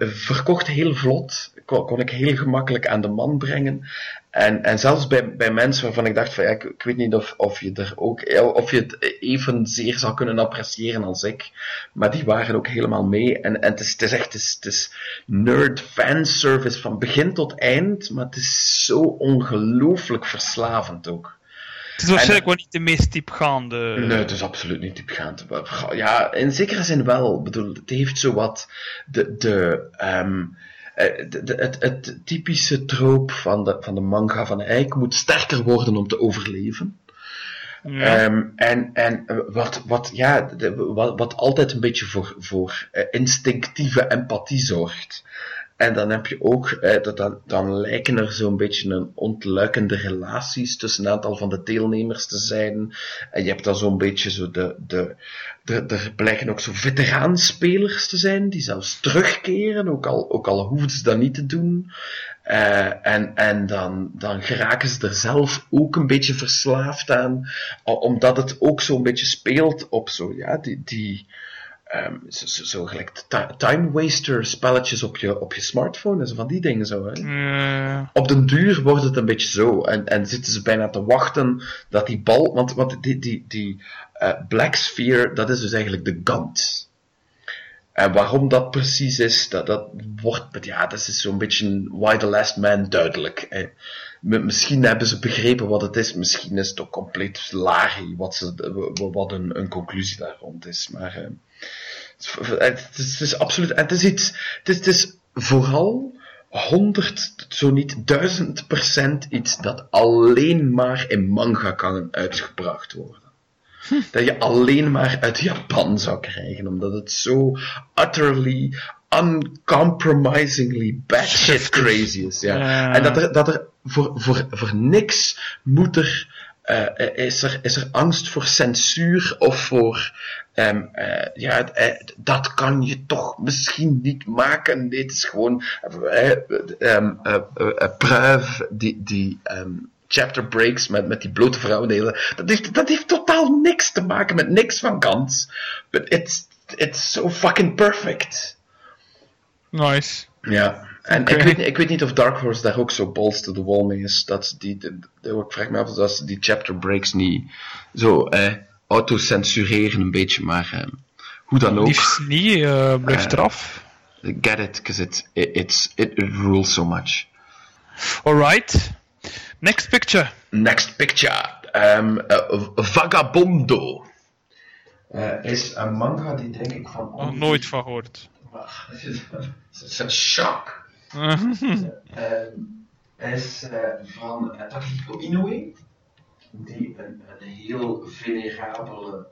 verkocht heel vlot, kon ik heel gemakkelijk aan de man brengen. En, en zelfs bij, bij mensen waarvan ik dacht van ja, ik, ik weet niet of, of je er ook, of je het evenzeer zou kunnen appreciëren als ik. Maar die waren ook helemaal mee. En, en het, is, het is echt, het is, het is nerd fanservice van begin tot eind, maar het is zo ongelooflijk verslavend ook. Het is waarschijnlijk wel niet de meest diepgaande... Nee, het is absoluut niet diepgaand. Maar, Ja, in zekere zin wel. Ik bedoel, het heeft zo wat de, de, ehm, eh, het, het typische troop van de, van de manga van eh, ik moet sterker worden om te overleven. Ja. Ehm, en en eh, wat, wat, ja, de- wat, wat altijd een beetje voor, voor eh, instinctieve empathie zorgt. En dan heb je ook, eh, dat, dan, dan lijken er zo'n beetje een ontluikende relaties tussen een aantal van de deelnemers te zijn. En je hebt dan zo'n beetje zo de, de, de, er blijken ook zo veteraanspelers te zijn, die zelfs terugkeren, ook al, ook al hoeven ze dat niet te doen. Eh, en en dan, dan geraken ze er zelf ook een beetje verslaafd aan, omdat het ook zo'n beetje speelt op zo, ja, die, die ehm, zo, zo, zo gelijk ti- time waster spelletjes op je, op je smartphone en zo van die dingen zo. Hè. Eh, Op den duur wordt het een beetje zo. En, en zitten ze bijna te wachten dat die bal. Want, want die, die, die eh, Black Sphere, dat is dus eigenlijk de Gant. En waarom dat precies is, dat, dat wordt. Ja, dat is zo'n beetje Why the Last Man duidelijk. M- misschien hebben ze begrepen wat het is, misschien is het ook compleet lari wat, ze, wat een, een conclusie daar rond is. Maar. eh, het is, het is absoluut. Het is iets. Het is, het is vooral 100, zo niet 1000 procent iets dat alleen maar in manga kan uitgebracht worden. Dat je alleen maar uit Japan zou krijgen, omdat het zo utterly, uncompromisingly batshit crazy is. Ja. Ja. En dat er, dat er voor, voor, voor niks moet er, eh, is, er, is er angst voor censuur of voor Ehm, eh, ja, dat kan je toch misschien niet maken. Nee, het is gewoon eh, Pruif, die, die ehm, chapter breaks met, met die blote vrouwendelen. Dat heeft, dat heeft totaal niks te maken met niks van kans. But it's, it's so fucking perfect. Nice. Ja. En ik, weet, niet- ik weet niet of Dark Horse daar ook zo balls to the wall mee is. Dat die, de, de- ik vraag me af dat ze die chapter breaks niet zo eh, autocensureren een beetje, maar eh, hoe dan ook. Liefst niet, eh blijf Eh. eraf. Get it, because it, it, it, it rules so much. Alright. Next picture. Next picture. Um, uh, Vagabondo. Is een manga die denk ik van... Nog nooit van gehoord. Het is een shock. Is van uh, Takehiko Inoue, die een, een heel venerabele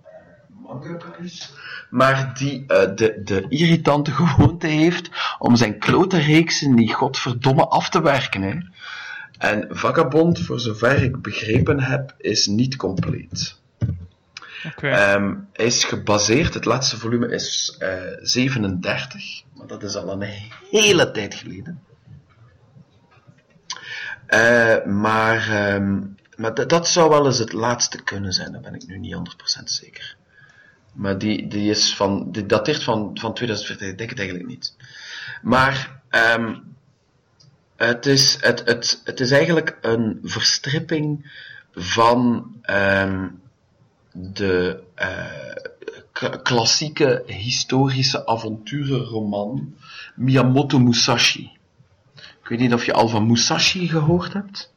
eh, is, maar die eh, de, de irritante gewoonte heeft om zijn klote reeksen niet godverdomme af te werken. Hè. En Vagabond, voor zover ik begrepen heb, is niet compleet. Ehm, hij is gebaseerd, het laatste volume is eh 37, maar dat is al een hele tijd geleden. Eh, maar ehm, maar dat, zou wel eens het laatste kunnen zijn, daar ben ik nu niet 100% zeker. Maar die, die, is van, die dateert van, van 2014, ik denk het eigenlijk niet. Maar ehm, het, is, het, het, het is eigenlijk een verstripping van de eh, klassieke historische avonturenroman Miyamoto Musashi. Ik weet niet of je al van Musashi gehoord hebt.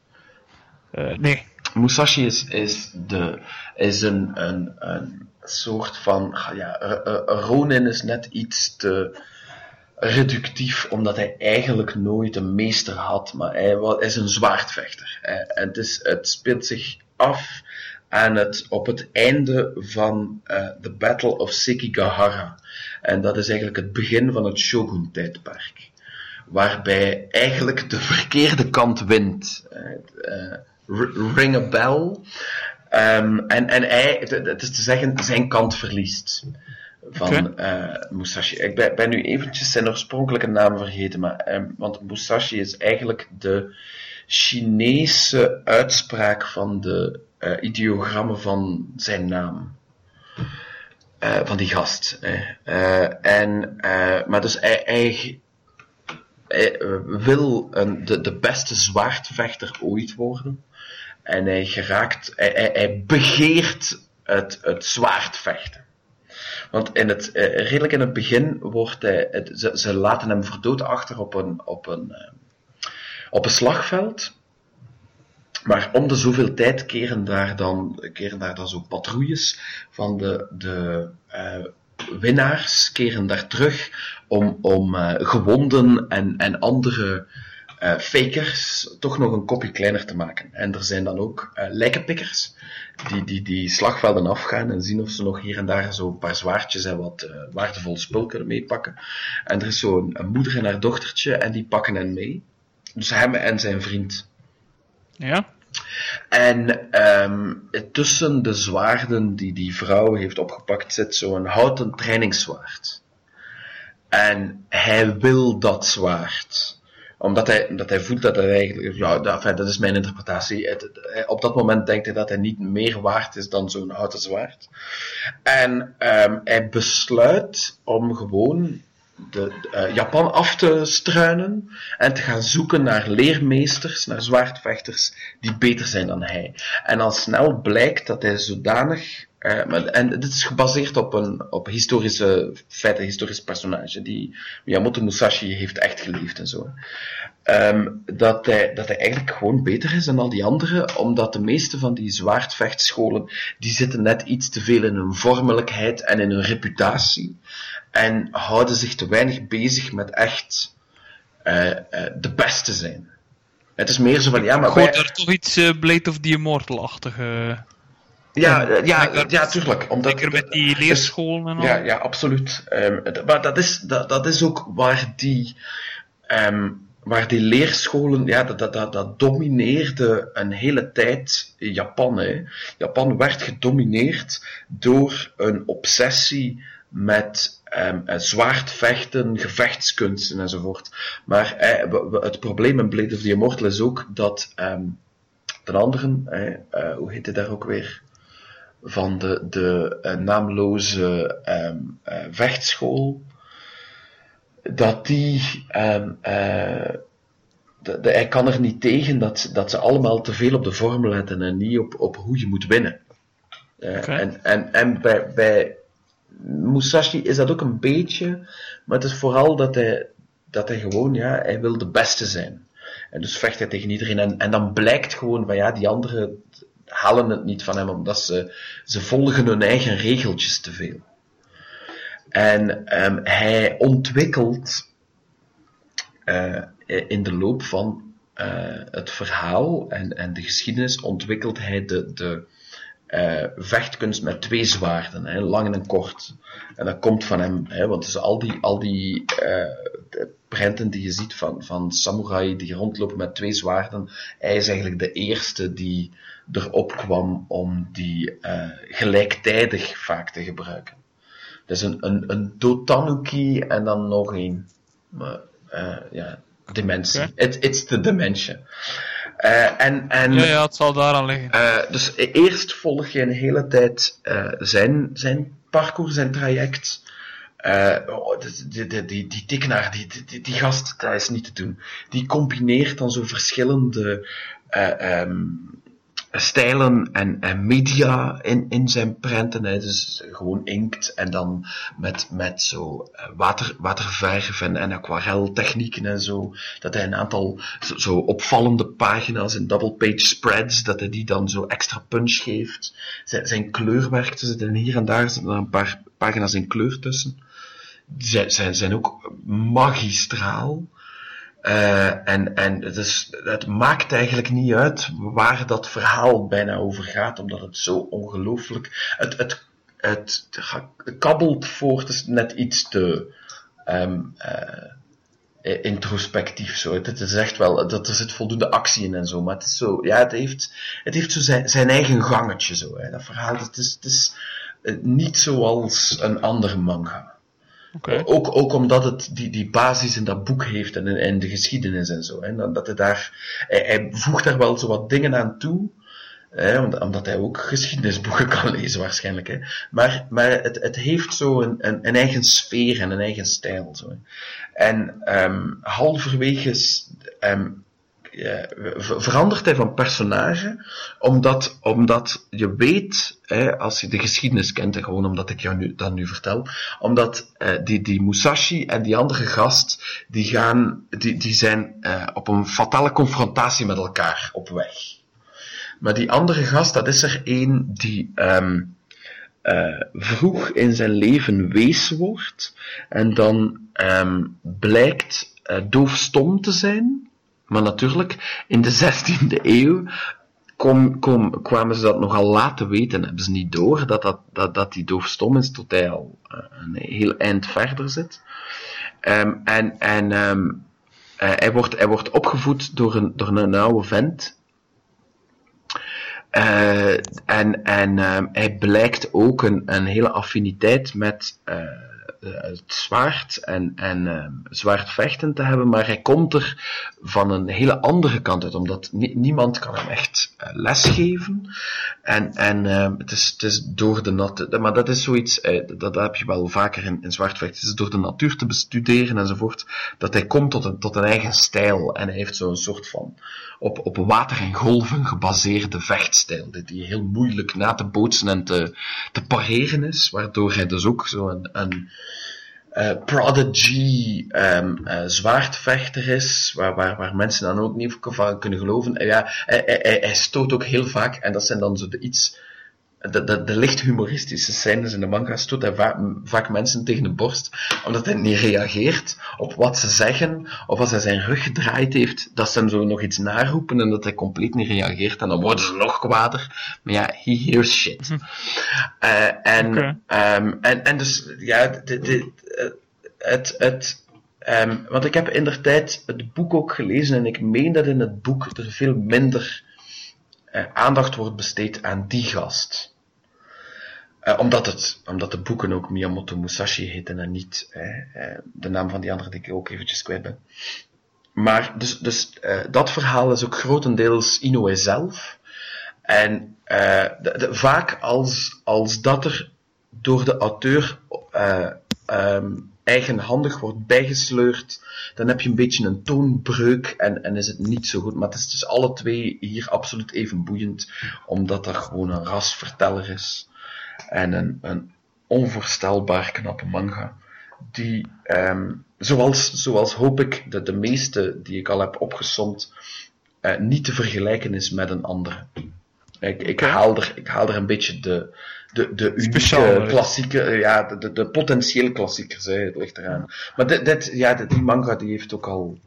Eh, nee. Musashi is, is, de, is een, een, een soort van. Ja, R- Ronin is net iets te reductief, omdat hij eigenlijk nooit een meester had, maar hij is een zwaardvechter. Eh, En het, is, het speelt zich af aan het, op het einde van eh The Battle of Sekigahara. En dat is eigenlijk het begin van het Shogun-tijdperk. Waarbij eigenlijk de verkeerde kant wint. R- ring a bell. Ehm, en en hij, het- is te zeggen, zijn kant verliest. Van Musashi. Ik ben, ben nu eventjes zijn oorspronkelijke naam vergeten, maar, ehm, want Musashi is eigenlijk de Chinese uitspraak van de eh, ideogrammen van zijn naam. Eh, van die gast. eh. En, eh, maar dus hij, hij, wil een, de, de beste zwaardvechter ooit worden. En hij geraakt, hij, hij, begeert het, het zwaardvechten. Want in het, redelijk in het begin wordt hij, het, ze, laten hem voor dood achter op een, op een, op een slagveld. Maar om de zoveel tijd keren daar dan, keren daar dan zo patrouilles van de, de eh, winnaars, keren daar terug om, om eh, gewonden en, en andere eh, fakers toch nog een kopje kleiner te maken. En er zijn dan ook lijkenpikkers die, die die slagvelden afgaan en zien of ze nog hier en daar zo een paar zwaardjes en wat waardevol spul kunnen meepakken. En er is zo'n moeder en haar dochtertje en die pakken hen mee. Dus hem en zijn vriend. Ja? En ehm, tussen de zwaarden die die vrouw heeft opgepakt zit zo'n houten trainingszwaard. En hij wil dat zwaard. Omdat hij, omdat hij voelt dat hij eigenlijk... Ja, dat, dat is mijn interpretatie. Hij- op dat moment denkt hij dat hij niet meer waard is dan zo'n houten zwaard. En ehm, hij besluit om gewoon de, eh, Japan af te struinen en te gaan zoeken naar leermeesters, naar zwaardvechters die beter zijn dan hij. En al snel blijkt dat hij zodanig. eh, en dit is gebaseerd op een op historische feiten, historisch personage. Die Miyamoto Musashi heeft echt geleefd en zo. Ehm, dat, hij, dat hij eigenlijk gewoon beter is dan al die anderen, omdat de meeste van die zwaardvechtscholen, die zitten net iets te veel in hun vormelijkheid en in hun reputatie. En houden zich te weinig bezig met echt eh, eh, de beste zijn. Het is meer zo van, ja, maar wij- daar toch iets eh, Blade of the Immortal-achtige. ja, ja, ja, tuurlijk. Omdat, Zeker met die leerscholen en al. Ja, ja, absoluut. Ehm, maar dat is, dat, dat is ook waar die, ehm, waar die leerscholen, ja, dat, dat, dat, dat domineerde een hele tijd Japan. Hè. Japan werd gedomineerd door een obsessie met ehm, eh, zwaardvechten, gevechtskunsten enzovoort. Maar eh, het probleem in Blade of the Immortal is ook dat ten anderen, eh, hoe heet het daar ook weer? van de, de naamloze ehm, eh, vechtschool, dat die, de, de- hij kan er niet tegen dat, ze- dat ze allemaal te veel op de vorm letten en niet op, op hoe je moet winnen. Oké. En, en, en bij, bij Musashi is dat ook een beetje, maar het is vooral dat hij, dat hij gewoon, ja, hij wil de beste zijn. En dus vecht hij tegen iedereen. En, en dan blijkt gewoon van ja, die anderen halen het niet van hem, omdat ze, ze volgen hun eigen regeltjes te veel. En ehm, hij ontwikkelt eh, in de loop van eh, het verhaal en, en de geschiedenis ontwikkelt hij de, de, eh, vechtkunst met twee zwaarden, hè, lang en kort. En dat komt van hem, hè, want dus al die, al die eh, prenten die je ziet van, van samurai die rondlopen met twee zwaarden, hij is eigenlijk de eerste die erop kwam om die eh, gelijktijdig vaak te gebruiken. Dus een, een, een Dotanuki en dan nog een. Maar, ja, dimensie. It, it's the dimension. Eh, en, en, Ja, ja, het zal daaraan liggen. eh, dus e- eerst volg je een hele tijd eh, zijn, zijn parcours, zijn traject. Oh, die, die, die, die, die tekenaar, die, die, die gast, dat is niet te doen. Die combineert dan zo verschillende eh, ehm, stijlen en, en media in, in zijn prenten. Hè. Dus gewoon inkt en dan met, met zo eh, water, waterverf en, en aquareltechnieken en zo. Dat hij een aantal zo, opvallende pagina's in double page spreads, dat hij die dan zo extra punch geeft. Zijn, zijn kleurwerk, er zitten hier en daar zitten er een paar pagina's in kleur tussen. Zijn, zijn, zijn ook magistraal. Eh, en en het, maakt eigenlijk niet uit waar dat verhaal bijna over gaat, omdat het zo ongelooflijk. Het, het, het, het kabbelt voort, is net iets te ehm, eh, introspectief zo. Het, het is echt wel, dat er zit voldoende actie in en zo, maar het is zo, ja, het heeft, het heeft zo zijn, zijn eigen gangetje zo. Hè. Dat verhaal, het is, het is eh, niet zoals een andere manga. Oké. Ook, ook omdat het die, die basis in dat boek heeft en in, de geschiedenis en zo. Hè. Dat, hij, daar, hij, voegt daar wel zo wat dingen aan toe. Hè, omdat, hij ook geschiedenisboeken kan lezen waarschijnlijk. Hè. Maar, maar het, het heeft zo een, een, eigen sfeer en een eigen stijl. Zo. En ehm halverwege ehm, verandert hij van personage, omdat, omdat je weet, hè, als je de geschiedenis kent, en gewoon omdat ik jou nu, dat nu vertel, omdat eh, die, die Musashi en die andere gast, die, gaan, die, die zijn eh, op een fatale confrontatie met elkaar op weg. Maar die andere gast, dat is er één die ehm, eh, vroeg in zijn leven wees wordt en dan ehm, blijkt eh, doofstom te zijn. Maar natuurlijk, in de 16e eeuw kom, kwamen ze dat nogal laat te weten. Hebben ze niet door dat, dat, dat, die doofstom is tot hij al eh, een heel eind verder zit. Ehm, en en ehm, eh, hij, wordt, hij wordt opgevoed door een, door een oude vent. Eh, en en ehm, hij blijkt ook een, een hele affiniteit met het zwaard en, en ehm, zwaardvechten te hebben, maar hij komt er van een hele andere kant uit, omdat ni- niemand kan hem echt eh, lesgeven. En, en ehm, het, is, het is door de natuur, maar dat is zoiets, eh, dat, dat heb je wel vaker in, in zwaardvechten, het is door de natuur te bestuderen enzovoort, dat hij komt tot een, tot een eigen stijl en hij heeft zo'n soort van op, op water en golven gebaseerde vechtstijl, die, heel moeilijk na te bootsen en te, te pareren is, waardoor hij dus ook zo'n een, eh, prodigy ehm eh, zwaardvechter is, waar, waar, waar mensen dan ook niet van kunnen geloven. En ja, hij, hij- hij stoot ook heel vaak, en dat zijn dan zo de iets, de, de, de licht humoristische scènes in de manga, stoot hij va- vaak mensen tegen de borst, omdat hij niet reageert op wat ze zeggen, of als hij zijn rug gedraaid heeft, dat ze hem zo nog iets naroepen en dat hij compleet niet reageert, en dan worden ze nog kwader. Maar ja, he hears shit. Eh, en, ehm, en, en dus, ja, de, het, het, ehm, want ik heb in der tijd het boek ook gelezen en ik meen dat in het boek er veel minder aandacht wordt besteed aan die gast. Eh, omdat, het, omdat de boeken ook Miyamoto Musashi heten en niet eh, eh, de naam van die andere die ik ook eventjes kwijt ben. Maar dus, dus eh, dat verhaal is ook grotendeels Inoue zelf. En eh, de- vaak als, als dat er door de auteur eh, ehm, eigenhandig wordt bijgesleurd, dan heb je een beetje een toonbreuk en, en is het niet zo goed. Maar het is dus alle twee hier absoluut even boeiend, omdat er gewoon een rasverteller is en een, een onvoorstelbaar knappe manga. Die, ehm, zoals, zoals hoop ik de, de meeste die ik al heb opgesomd, eh, niet te vergelijken is met een andere. Ik, ik, haal, er, ik haal er een beetje de, de, de unieke klassieke, ja, de, de, de potentieel klassiekers, hè, het ligt eraan. Maar dit, dit, ja, die manga die heeft ook al,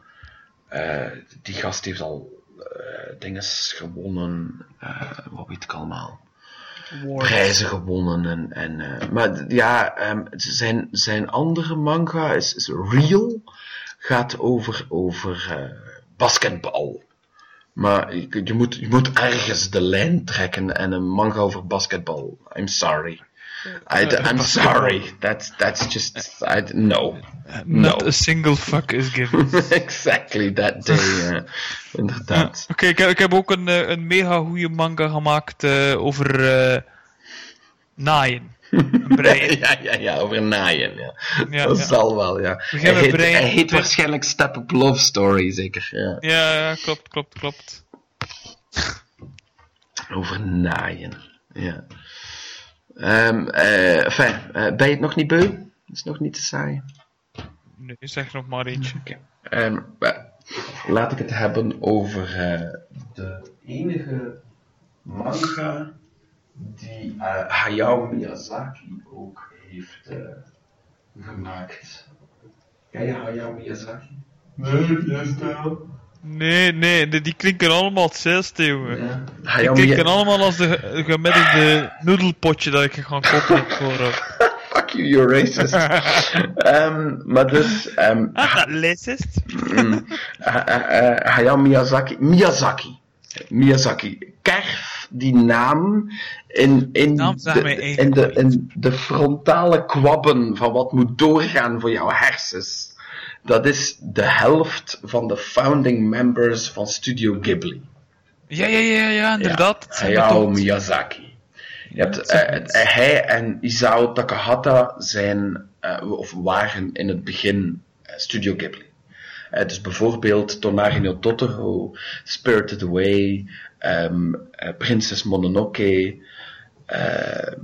eh, die gast heeft al eh dingen gewonnen, eh, wat weet ik allemaal. prijzen gewonnen. En, en, maar ja, ehm, zijn, zijn andere manga is, is Real. Gaat over, over basketbal. Maar je, je moet, je moet ergens de lijn trekken en een manga over basketbal. I'm sorry. I, I'm sorry. That's, that's just, I, no. Not No. a single fuck is given. exactly that day. inderdaad. Oké, ik, heb- ik heb ook een, eh, een mega goede manga gemaakt eh, over eh, naaien. Een brein. ja, ja, ja, over naaien. Ja. Ja, dat ja. zal wel, ja. Hij heet, hij waarschijnlijk Step Up Love Story, zeker. Ja. Ja, ja, klopt, klopt, klopt. Over naaien. Ja. Ehm eh, enfin, eh, ben je het nog niet beu? Is het nog niet te saai? Nee, zeg nog maar eentje. Oké. Ehm, wel, laat ik het hebben over eh, de enige manga die eh, Hayao Miyazaki ook heeft eh, gemaakt. Ken je Hayao Miyazaki? Nee, yes, Nee, nee, die, die klinken allemaal hetzelfde, jongen. Ja. Die klinken allemaal als de ge- gemiddelde noedelpotje dat ik ga kopen voor... eh, Fuck you, you're racist. Ehm, maar dus, ehm, Ah, dat racist. Mm. Eh, eh, eh, Hayao Miyazaki. Miyazaki. Miyazaki. Kerf die naam in, in, de, in, de, in de frontale kwabben van wat moet doorgaan voor jouw hersens. Dat is de helft van de founding members van Studio Ghibli. Ja, ja, ja, ja, inderdaad. Ja, Hayao Miyazaki. Je hebt, eh, eh, hij en Isao Takahata zijn, eh, of waren in het begin Studio Ghibli. Dus bijvoorbeeld Tonari no Totoro, Spirited Away, ehm eh, Prinses Mononoke, ehm,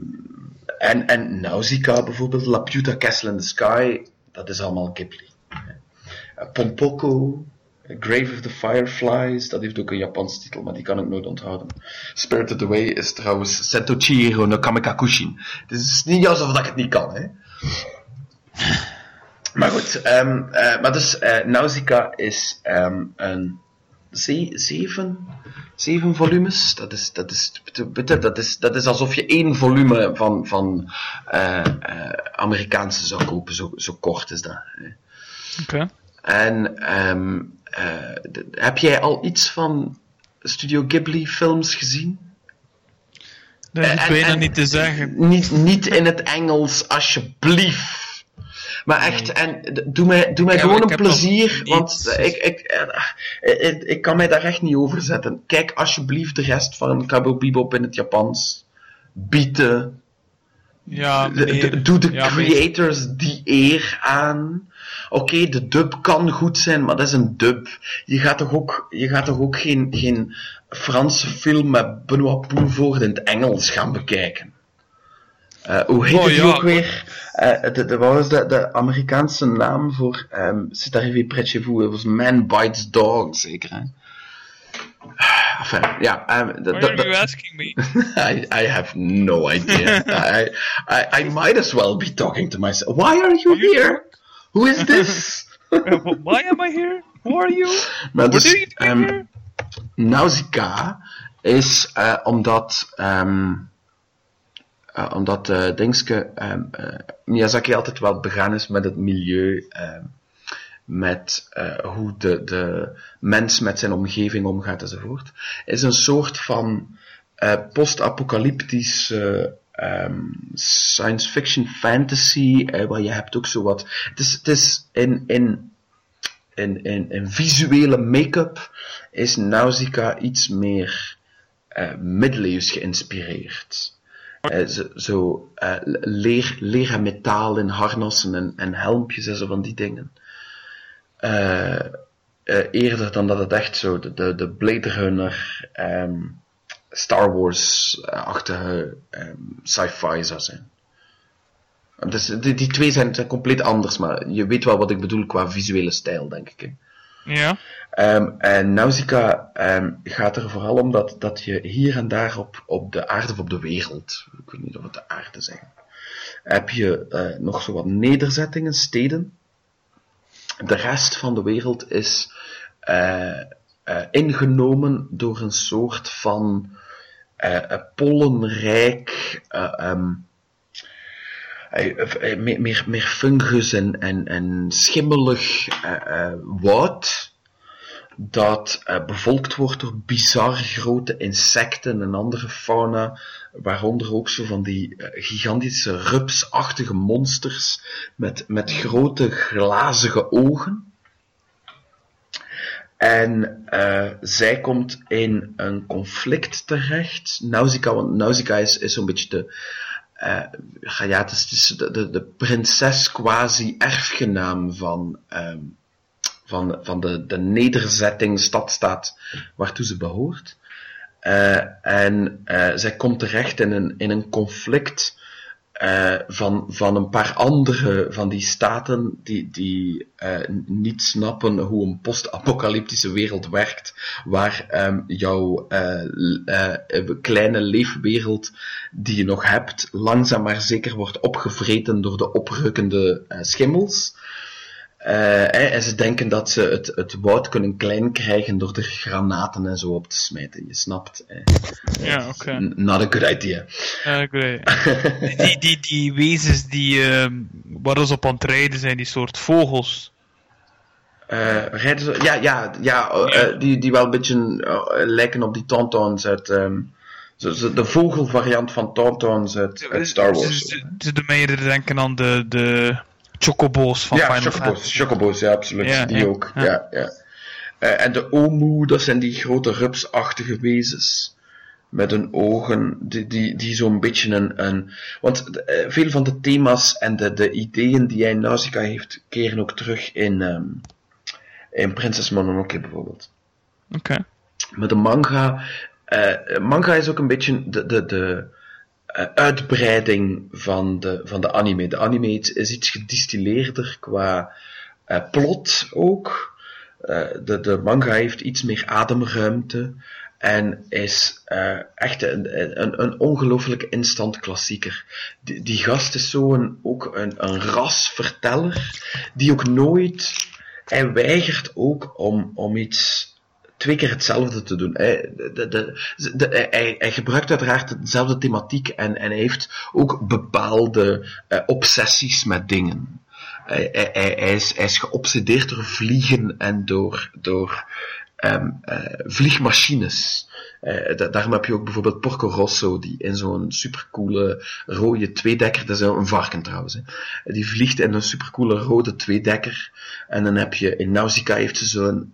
en, en Nausicaa bijvoorbeeld, Laputa Castle in the Sky, dat is allemaal Ghibli. Eh, Pompoko, Grave of the Fireflies, dat heeft ook een Japanse titel, maar die kan ik nooit onthouden. Spirited Away is trouwens Sento Chihiro no Kamikakushin. Het is niet alsof ik het niet kan, hè. Maar goed, ehm, eh, maar dus eh, Nausicaa is een zeven, zeven volumes. Dat is, dat, is, dat, is, dat is alsof je één volume van, van eh, eh, Amerikaanse zou kopen. Zo, zo kort is dat. Oké. En ehm, eh, heb jij al iets van Studio Ghibli films gezien? Dat is bijna niet te zeggen. Niet, niet in het Engels, alsjeblieft. Maar echt, en doe mij, doe mij gewoon een plezier, want ik, ik, eh, ik, ik kan mij daar echt niet over zetten. Kijk alsjeblieft de rest van Cowboy Bebop in het Japans. Bieten. Ja, meneer. doe de Ja, meneer. creators die eer aan. Oké, de dub kan goed zijn, maar dat is een dub. Je gaat toch ook, je gaat toch ook geen, geen Franse film met Benoit Poelvoort in het Engels gaan bekijken? Eh, hoe heet Oh, het ja. ook weer? Eh, de, de, wat was de, de Amerikaanse naam voor um, C'est arrivé près de chez vous? Het was Man Bites Dog, zeker, hè? Enfin, ja. de- Why are you asking me? I, I have no idea. I, I, I might as well be talking to myself. Why are you here? Who is this? Why am I here? Who are you? Maar What dus, you ehm? Nausicaa is eh, omdat, ehm eh, omdat eh Dingske, ehm, eh, Miyazaki altijd wel begaan is met het milieu, ehm, met hoe de, de mens met zijn omgeving omgaat enzovoort, is een soort van post-apocalyptische ehm, science fiction fantasy, waar je hebt ook zo wat. Het is, het is in, in in, in, in visuele make-up is Nausicaa iets meer middeleeuws geïnspireerd. Eh, zo zo eh, leer, leer en metaal in harnassen en, en helmpjes en zo van die dingen. Eh, eerder dan dat het echt zo de, de, de Blade Runner, ehm, Star Wars-achtige ehm, sci-fi zou zijn. Dus die, twee zijn, compleet anders, maar je weet wel wat ik bedoel qua visuele stijl, denk ik. Ja. Ehm, en Nausicaa ehm, gaat er vooral om dat, dat je hier en daar op, op de aarde of op de wereld, ik weet niet of het de aarde zijn, heb je eh, nog zo wat nederzettingen, steden. De rest van de wereld is eh, eh, ingenomen door een soort van pollenrijk, eh, ehm, eh, eh, meer, meer, meer fungus en, en, en schimmelig eh, eh, woud dat eh, bevolkt wordt door bizar grote insecten en andere fauna, waaronder ook zo van die eh, gigantische rupsachtige monsters met, met grote glazige ogen. En eh, zij komt in een conflict terecht. Nausicaa, want Nausicaa is, is zo'n beetje de, eh, ja, het is de, de, de prinses quasi erfgenaam van, ehm, van, van de, de nederzetting, stadstaat waartoe ze behoort. Eh, en eh, zij komt terecht in een, in een conflict eh, van, van een paar andere van die staten die, die eh, niet snappen hoe een post-apocalyptische wereld werkt, waar ehm, jouw eh, kleine leefwereld die je nog hebt, langzaam maar zeker wordt opgevreten door de oprukkende schimmels. Eh, en ze denken dat ze het, het woud kunnen klein krijgen door er granaten en zo op te smijten. Je snapt. eh. Ja, oké. Not a good idea. Het. die, die, die wezens die, ehm waar ze op aan het rijden zijn, die soort vogels. Eh, rijden ze, ja, ja, ja, eh, die, die wel een beetje lijken op die tauntauns uit, ehm, de vogelvariant van tauntauns uit, uit Star Wars. Ze, ze, ze doen mij denken aan de, de chocobo's van ja, Final chocobo's, Fantasy. chocobo's, ja, absoluut, Ja, die ja, ook, ja. ja. Eh, en de omu, dat zijn die grote rupsachtige wezens. Met hun ogen, die, die, die zo'n beetje een, een... Want eh, veel van de thema's en de, de ideeën die hij in Nausicaa heeft, keren ook terug in, ehm in Princess Mononoke bijvoorbeeld. Oké. Maar de manga, eh, manga is ook een beetje de, de, de uitbreiding van de, van de anime. De anime is, iets gedistilleerder qua eh, plot ook. Eh, de, de manga heeft iets meer ademruimte en is eh, echt een, een, een instant klassieker. Die, gast is zo'n ook een, een rasverteller die ook nooit. Hij weigert ook om, om iets twee keer hetzelfde te doen. Hij, de, de, de, hij, hij gebruikt uiteraard dezelfde thematiek en, en hij heeft ook bepaalde eh, obsessies met dingen. Hij, hij, is, hij is geobsedeerd door vliegen en door, door ehm, eh, vliegmachines. Eh, da- daarom heb je ook bijvoorbeeld Porco Rosso, die in zo'n supercoole rode tweedekker, dat is een varken trouwens, hè, die vliegt in een supercoole rode tweedekker. En dan heb je, in Nausicaa heeft ze zo'n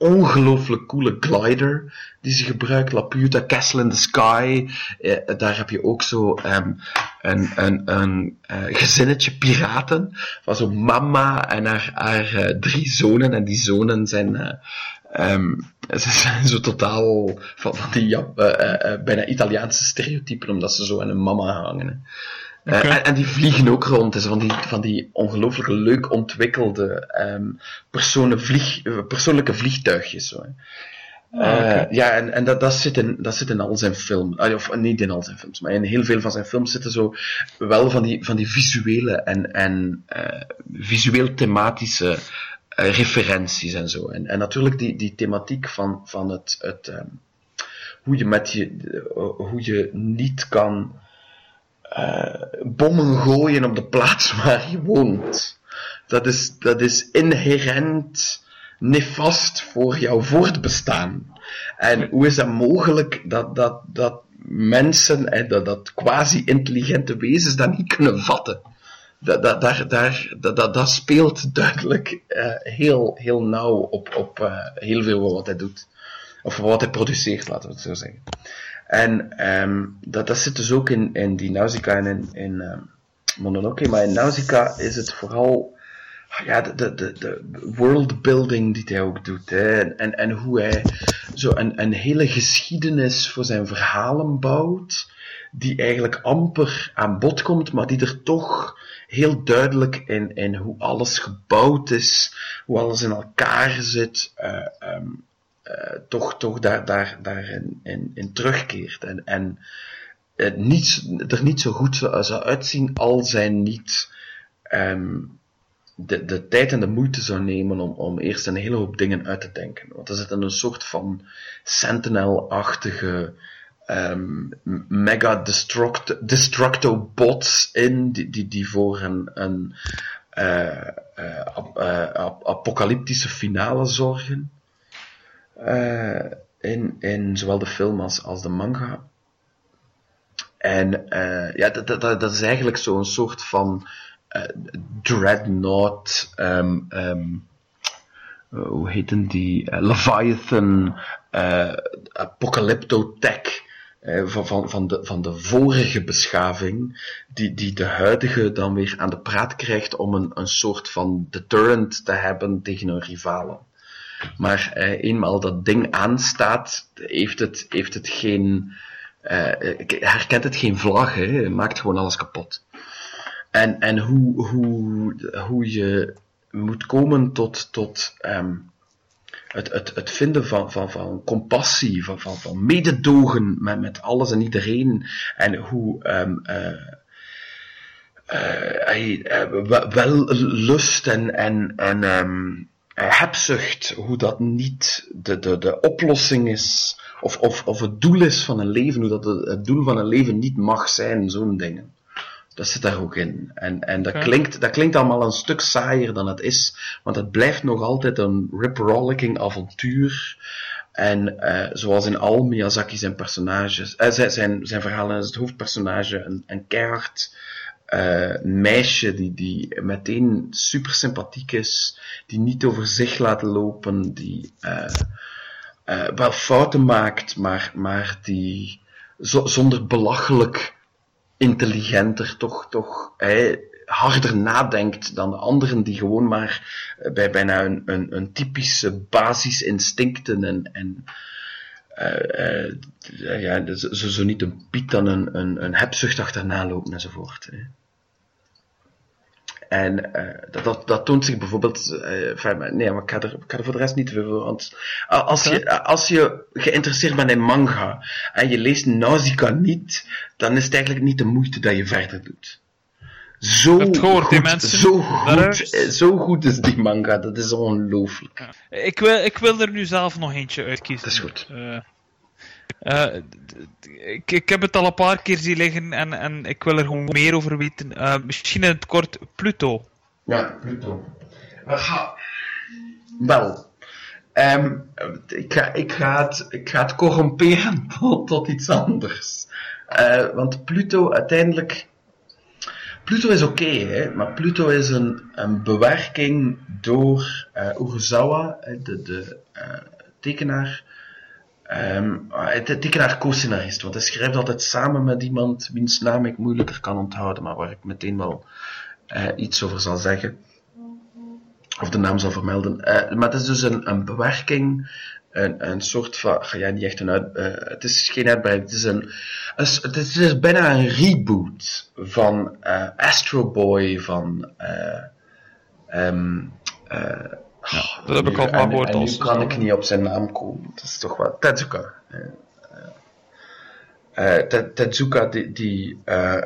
ongelooflijk coole glider die ze gebruikt. Laputa Castle in the Sky. Eh, daar heb je ook zo ehm, een, een, een eh, gezinnetje piraten. Van zo'n mama en haar, eh, drie zonen. En die zonen zijn... eh, ehm, ze zijn zo totaal van, die bijna Italiaanse stereotypen, omdat ze zo aan een mama hangen. hè. Eh, en, en die vliegen ook rond. Dus van die, van die ongelooflijk leuk ontwikkelde ehm, personen vlieg, eh, persoonlijke vliegtuigjes. Zo. Ah. Eh, ja, en, en dat, dat, zit in, dat zit in al zijn films. Ah, Of niet in al zijn films, maar in heel veel van zijn films zitten zo wel van die, van die visuele en, en visueel thematische eh, referenties en zo. En, en natuurlijk die, die thematiek van, van het, het ehm, hoe je met je, hoe je niet kan eh, bommen gooien op de plaats waar je woont. Dat is, dat is inherent nefast voor jouw voortbestaan. En hoe is dat mogelijk dat, dat, dat mensen, hè, dat, dat quasi-intelligente wezens dat niet kunnen vatten? Dat, dat, daar, daar, dat, dat, dat speelt duidelijk eh, heel, heel nauw op, op eh, heel veel wat hij doet. Of wat hij produceert, laten we het zo zeggen. En ehm, dat, dat zit dus ook in, in die Nausicaa en in, in ehm, Mononoke. Maar in Nausicaa is het vooral ja, de, de, de, worldbuilding die hij ook doet. Hè. En, en, en hoe hij zo een, een hele geschiedenis voor zijn verhalen bouwt. Die eigenlijk amper aan bod komt, maar die er toch heel duidelijk in, in hoe alles gebouwd is, hoe alles in elkaar zit, eh, ehm, eh, toch, toch daar, daar, daarin in, in terugkeert. En, en het niet, er niet zo goed zou, uitzien als hij niet ehm, de, de tijd en de moeite zou nemen om, om eerst een hele hoop dingen uit te denken. Want er zit een soort van Sentinel-achtige ehm, mega destruct, destructo bots in, die, die, die voor een, een eh, eh, ap- eh, ap- apocalyptische finale zorgen. Eh, in, in zowel de film als, als de manga. En eh, ja, dat, dat, dat is eigenlijk zo'n soort van eh, dreadnought, ehm, eh, hoe heeten die? Leviathan, Apocalypto-tech. eh, van, van, van, de, van de vorige beschaving, die, die de huidige dan weer aan de praat krijgt om een, een soort van deterrent te hebben tegen hun rivalen. Maar eh, eenmaal dat ding aanstaat, heeft het, heeft het geen, eh, herkent het geen vlag, hè? Het maakt gewoon alles kapot. En, en hoe, hoe, hoe je moet komen tot, tot ehm, het, het, het vinden van, van, van compassie, van, van, van mededogen met, met alles en iedereen. En hoe eh, wel- lust en, en, en ehm, eh, hebzucht, hoe dat niet de, de, de oplossing is, of, of, of het doel is van een leven, hoe dat het, het doel van een leven niet mag zijn, zo'n dingen. Dat zit daar ook in. En, en dat, klinkt, dat klinkt allemaal een stuk saaier dan het is, want het blijft nog altijd een rip-rollicking avontuur. En eh, zoals in al Miyazaki zijn personages, eh, zijn, zijn, zijn verhalen is het hoofdpersonage een, een keihard eh, meisje die, die meteen super sympathiek is, die niet over zich laat lopen, die eh, eh, wel fouten maakt, maar, maar die zo- zonder belachelijk intelligenter toch, toch harder nadenkt dan de anderen die gewoon maar bij bijna een, een, een typische basisinstincten en, en ja, zo zo niet een piet dan een, een, een hebzucht achterna lopen enzovoort. Hè. En eh, dat, dat, dat toont zich bijvoorbeeld. eh, nee, maar ik ga, er, ik ga er voor de rest niet te veel voor. Want a- als je, als je geïnteresseerd bent in manga en je leest Nausicaa niet, dan is het eigenlijk niet de moeite dat je verder doet. Zo gehoord, goed, die mensen. Zo goed, is- eh, zo goed is die manga, dat is ongelooflijk. Ik wil, ik wil er nu zelf nog eentje uitkiezen. Dat is goed. Eh, eh, ik, ik heb het al een paar keer zien liggen en, en ik wil er gewoon meer over weten. Eh, misschien in het kort Pluto. Ja, Pluto. Aha. Wel. ehm, ik, ga, ik, ga het, ik ga het corromperen tot, iets anders. Eh, want Pluto uiteindelijk. Pluto is oké, maar Pluto is een, een bewerking door Urasawa, eh, de, de tekenaar. Ehm, ah, de tekenaar co-scenarist, want hij schrijft altijd samen met iemand wiens naam ik moeilijker kan onthouden, maar waar ik meteen wel eh, iets over zal zeggen. Of de naam zal vermelden. Eh, maar het is dus een, een bewerking, een, soort van, ja, niet echt een uit, eh, het is geen uitbreiding, het is een, het is, het is bijna een reboot van Astro Boy, van, eh eh, oh, dat heb ik al maar gehoord En nu als- kan ik niet op zijn naam komen, dat is toch wel, Tezuka. eh, eh, Te- Tezuka, die, die, eh,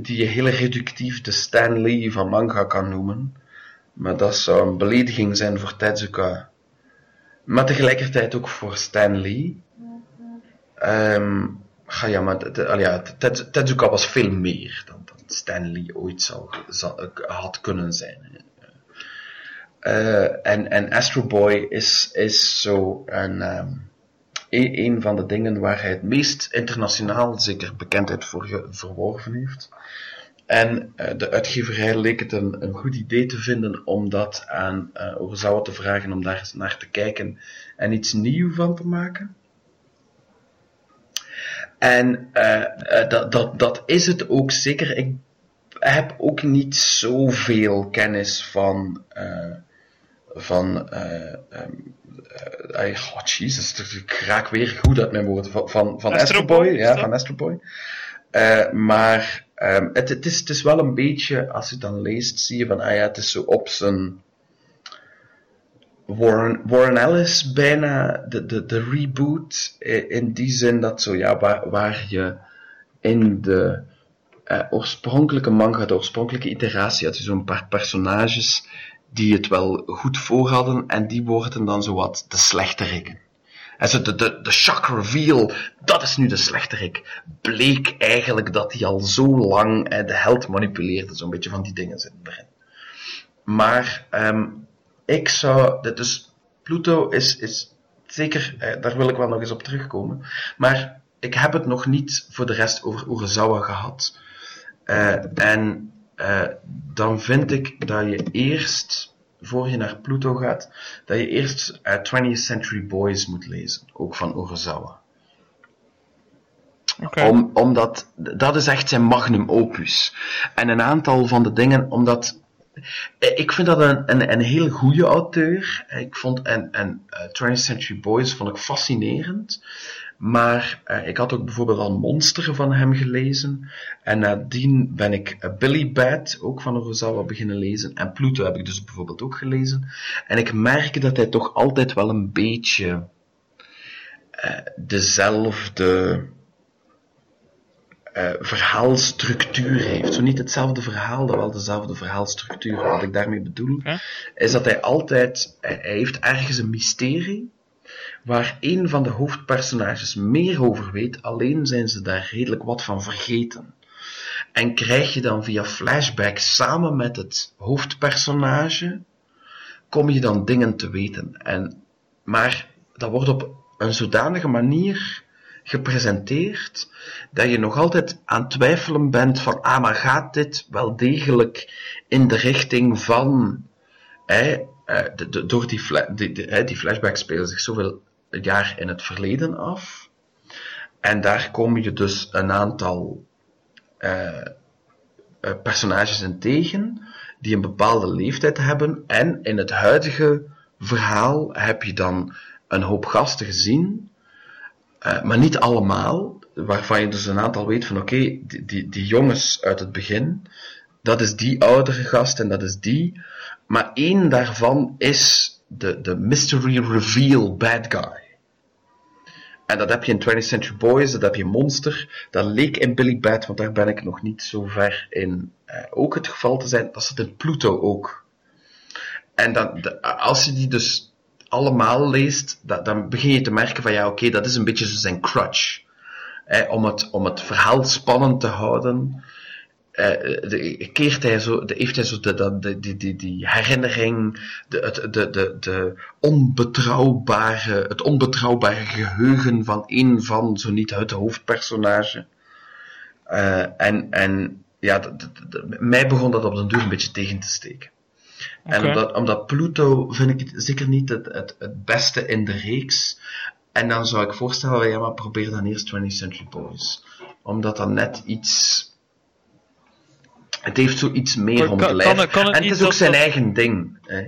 die je heel reductief de Stan Lee van manga kan noemen. Maar dat zou een belediging zijn voor Tezuka. Maar tegelijkertijd ook voor Stan Lee. Ah ja, maar ja, Te- Tezuka was veel meer dan, dan Stan Lee ooit zou, zou, had kunnen zijn. Eh, en, en Astro Boy is, is zo een, ehm, een, een van de dingen waar hij het meest internationaal zeker bekendheid voor verworven heeft. En eh, de uitgeverij leek het een, een goed idee te vinden om dat aan Urasawa te vragen om daar eens naar te kijken en iets nieuws van te maken. En dat, dat, dat is het ook zeker. Ik heb ook niet zoveel kennis van. Van. eh, oh, Jesus, ik raak weer goed uit mijn woorden. Van, van, van Astro Boy, ja, van Astro Boy. Eh, maar ehm, het, het, is, het is wel een beetje, als je het dan leest, zie je van, ah ja, het is zo op zijn. Warren, Warren Ellis bijna de, de, de reboot. eh, In die zin dat zo, ja, waar, waar je in de eh, oorspronkelijke manga, de oorspronkelijke iteratie, had je zo'n paar personages die het wel goed voor hadden en die worden dan zowat de slechteriken. En zo de, de, de shock reveal, dat is nu de slechterik. Bleek eigenlijk dat hij al zo lang de held manipuleerde. Zo'n beetje van die dingen zitten erin. Maar ehm, ik zou... Dus Pluto is, is zeker... Eh, daar wil ik wel nog eens op terugkomen. Maar ik heb het nog niet voor de rest over Urasawa gehad. Eh, en eh, dan vind ik dat je eerst, voor je naar Pluto gaat, dat je eerst uh, 20th Century Boys moet lezen. Ook van Urasawa. Oké. Om, omdat, dat is echt zijn magnum opus. En een aantal van de dingen, omdat, eh, ik vind dat een, een, een heel goede auteur. Ik vond, en, en eh, 20th Century Boys vond ik fascinerend. Maar eh, ik had ook bijvoorbeeld al Monster van hem gelezen. En nadien ben ik eh, Billy Bat, ook van Urasawa, beginnen lezen. En Pluto heb ik dus bijvoorbeeld ook gelezen. En ik merk dat hij toch altijd wel een beetje eh, dezelfde verhaalstructuur heeft. Zo niet hetzelfde verhaal, maar wel dezelfde verhaalstructuur. Wat ik daarmee bedoel, is dat hij altijd, hij heeft ergens een mysterie waar een van de hoofdpersonages meer over weet, alleen zijn ze daar redelijk wat van vergeten. En krijg je dan via flashback samen met het hoofdpersonage, kom je dan dingen te weten. En, maar dat wordt op een zodanige manier gepresenteerd, dat je nog altijd aan het twijfelen bent van, ah, maar gaat dit wel degelijk in de richting van, hè, eh, de, de- door die, fla- hè, die flashbacks spelen zich zoveel jaar in het verleden af. En daar kom je dus een aantal eh, eh, personages in tegen die een bepaalde leeftijd hebben. En in het huidige verhaal heb je dan een hoop gasten gezien, eh, maar niet allemaal, waarvan je dus een aantal weet van oké, die, die, die jongens uit het begin, dat is die oudere gast en dat is die. Maar één daarvan is de, de mystery reveal bad guy. En dat heb je in 20th Century Boys, dat heb je Monster. Dat leek in Billy Bat, want daar ben ik nog niet zo ver in eh, ook het geval te zijn. Dat zit in Pluto ook. En de- als je die dus allemaal leest, dat, dan begin je te merken van ja, oké, dat is een beetje zijn crutch. Eh, om, het, om het verhaal spannend te houden, de, keert hij zo, de, heeft hij zo de, de, de, die, die, die herinnering, de, het, de, de, de onbetrouwbare, het onbetrouwbare geheugen van een van, zo niet het hoofdpersonage. Eh, en, en ja, mij begon dat op den duur een beetje tegen te steken. En omdat Pluto vind ik het zeker niet het, het, het beste in de reeks. En dan zou ik voorstellen, ja, maar probeer dan eerst 20th Century Boys. Omdat dat net iets... Het heeft zoiets meer om te lijf. kan het- kan het en het is ook zijn dat- eigen ding. Hè.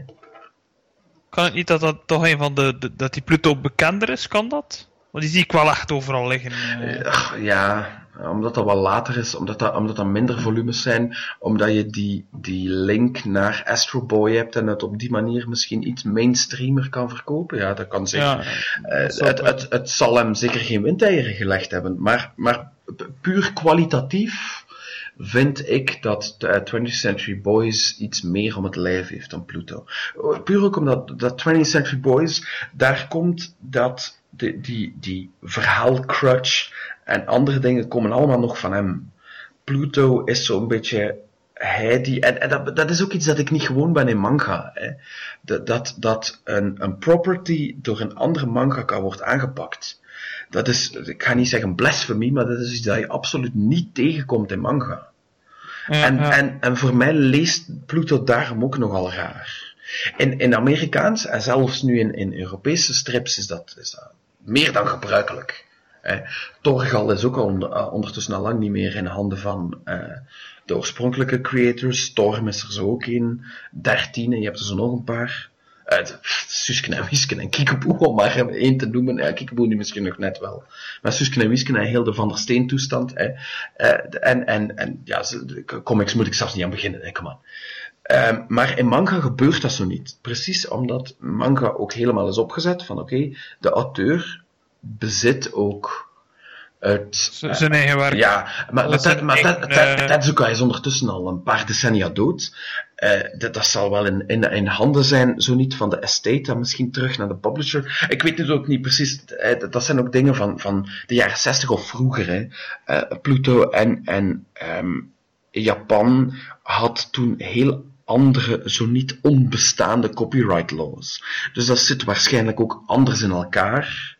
Kan het niet dat dat toch een van de, de- dat die Pluto bekender is? Kan dat? Want die zie ik wel echt overal liggen. eh. Ach, ja, omdat dat wel later is, omdat dat, omdat dat minder volumes zijn, omdat je die, die link naar Astro Boy hebt en het op die manier misschien iets mainstreamer kan verkopen. Ja, dat kan zeker. ja, Eh, het, het, het zal hem zeker geen windeieren gelegd hebben, maar, maar pu- puur kwalitatief vind ik dat de eh, 20th Century Boys iets meer om het lijf heeft dan Pluto. Eh, Puur ook omdat dat 20th Century Boys, daar komt dat, die, die, verhaalcrutch en andere dingen komen allemaal nog van hem. Pluto is zo'n beetje hij die, en, en dat, dat is ook iets dat ik niet gewoon ben in manga. Hè. Dat, dat, dat een, een property door een andere mangaka wordt aangepakt. Dat is, ik ga niet zeggen blasphemy, maar dat is iets dat je absoluut niet tegenkomt in manga. Ja, En, ja. en, en voor mij leest Pluto daarom ook nogal raar. In, in Amerikaans en zelfs nu in, in Europese strips is dat, is dat meer dan gebruikelijk. Eh, Torgal is ook al eh, ondertussen al lang niet meer in handen van eh, de oorspronkelijke creators. Storm is er zo ook in. Dertien, en je hebt er zo nog een paar. Uh, Susken en Wisken en Kiekeboe, om maar één te noemen. Ja, Kiekeboe nu misschien nog net wel. Maar Susken en Wisken en heel de Van der Steen toestand. Hè. Eh, en, en, en ja, de comics moet ik zelfs niet aan beginnen, hè, come on. Ehm, maar in manga gebeurt dat zo niet. Precies omdat manga ook helemaal is opgezet van oké, de auteur bezit ook het... Z- zijn eigen werk. Ja, maar, maar, Dat maar eh, Tetsuka is ondertussen al een paar decennia dood. Eh, dat, dat zal wel in, in, handen zijn, zo niet van de estate, dan misschien terug naar de publisher. Ik weet het ook niet precies. eh, dat- zijn ook dingen van, van de jaren 60 of vroeger. Hè. Eh, Pluto en, en ehm, Japan had toen heel andere, zo niet onbestaande copyright laws. Dus dat zit waarschijnlijk ook anders in elkaar.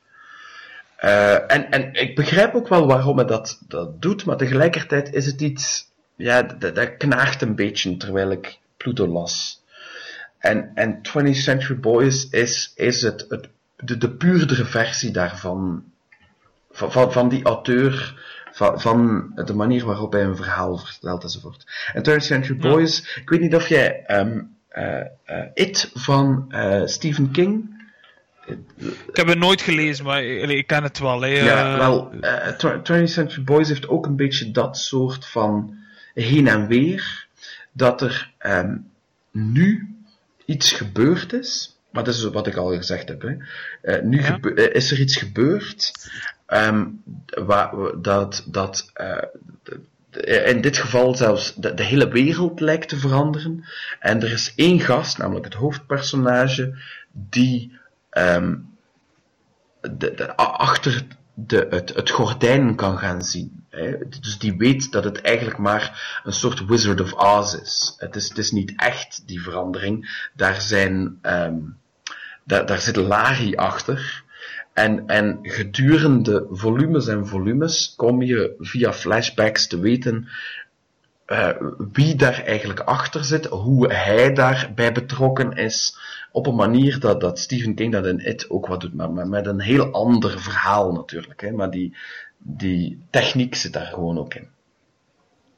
En, en ik begrijp ook wel waarom hij dat, dat doet, maar tegelijkertijd is het iets, ja, dat, dat knaagt een beetje terwijl ik Pluto las. En, en 20th Century Boys is, is het, het, de, de puurdere versie daarvan, van, van, van die auteur, van, van de manier waarop hij een verhaal vertelt enzovoort. En 20th Century Ja. Boys, ik weet niet of jij ehm, eh, eh, It van eh, Stephen King Ik heb het nooit gelezen, maar ik, ken het wel. Hè. ja, wel, Tw- 20th Century Boys heeft ook een beetje dat soort van heen en weer. Dat er ehm, nu iets gebeurd is. Maar dat is wat ik al gezegd heb. Hè. Eh, nu Ja. eh, is er iets gebeurd. ehm, waar, dat, dat eh, in dit geval zelfs de, de hele wereld lijkt te veranderen. En er is één gast, namelijk het hoofdpersonage, die ehm, de, de, a- achter de, het, het gordijn kan gaan zien. Dus die weet dat het eigenlijk maar een soort Wizard of Oz is. Het is, het is niet echt, die verandering. Daar, zijn, ehm, daar, daar zit Lari achter. En, en gedurende volumes en volumes kom je via flashbacks te weten eh, wie daar eigenlijk achter zit, hoe hij daarbij betrokken is, op een manier dat, dat Stephen King dat in It ook wat doet, maar, maar met een heel ander verhaal natuurlijk. Hè, maar die, die techniek zit daar gewoon ook in.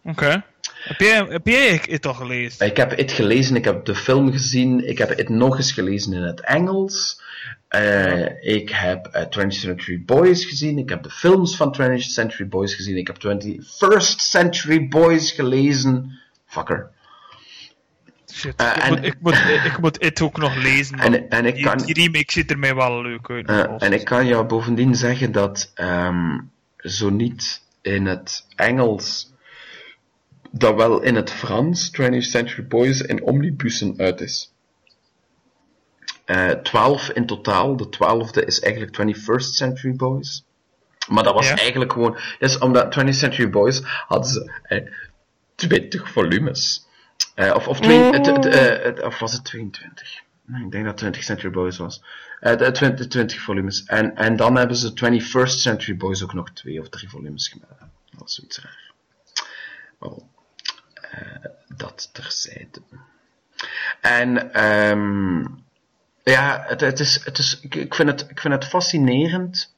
Oké. Heb jij, heb jij het al gelezen? Ik heb It gelezen, ik heb de film gezien, ik heb It nog eens gelezen in het Engels. Eh, ik heb eh, 20th Century Boys gezien, ik heb de films van 20th Century Boys gezien, ik heb 21st Century Boys gelezen. Fucker. Shit, Eh, ik, en- moet, ik, moet, ik moet het ook nog lezen. En- en ik die, kan- die remake ziet er mij wel leuk uit. En ik kan jou bovendien zeggen dat ehm, zo niet in het Engels, dat wel in het Frans 20th Century Boys in omnibussen uit is. Eh 12 in totaal, de twaalfde is eigenlijk 21st Century Boys. Maar dat was Ja. eigenlijk gewoon, dus omdat 20th Century Boys hadden ze eh, 20 volumes. Eh, of, of, twee, eh, het- of was het 22? Nee, ik denk dat 20th Century Boys was. Eh, de 20, 20 volumes. En, en dan hebben ze 21st Century Boys ook nog twee of drie volumes gemaakt. Dat was zoiets raar. Eh, dat terzijde. En ehm ja, het, het is, het is, ik, ik, vind het, ik vind het fascinerend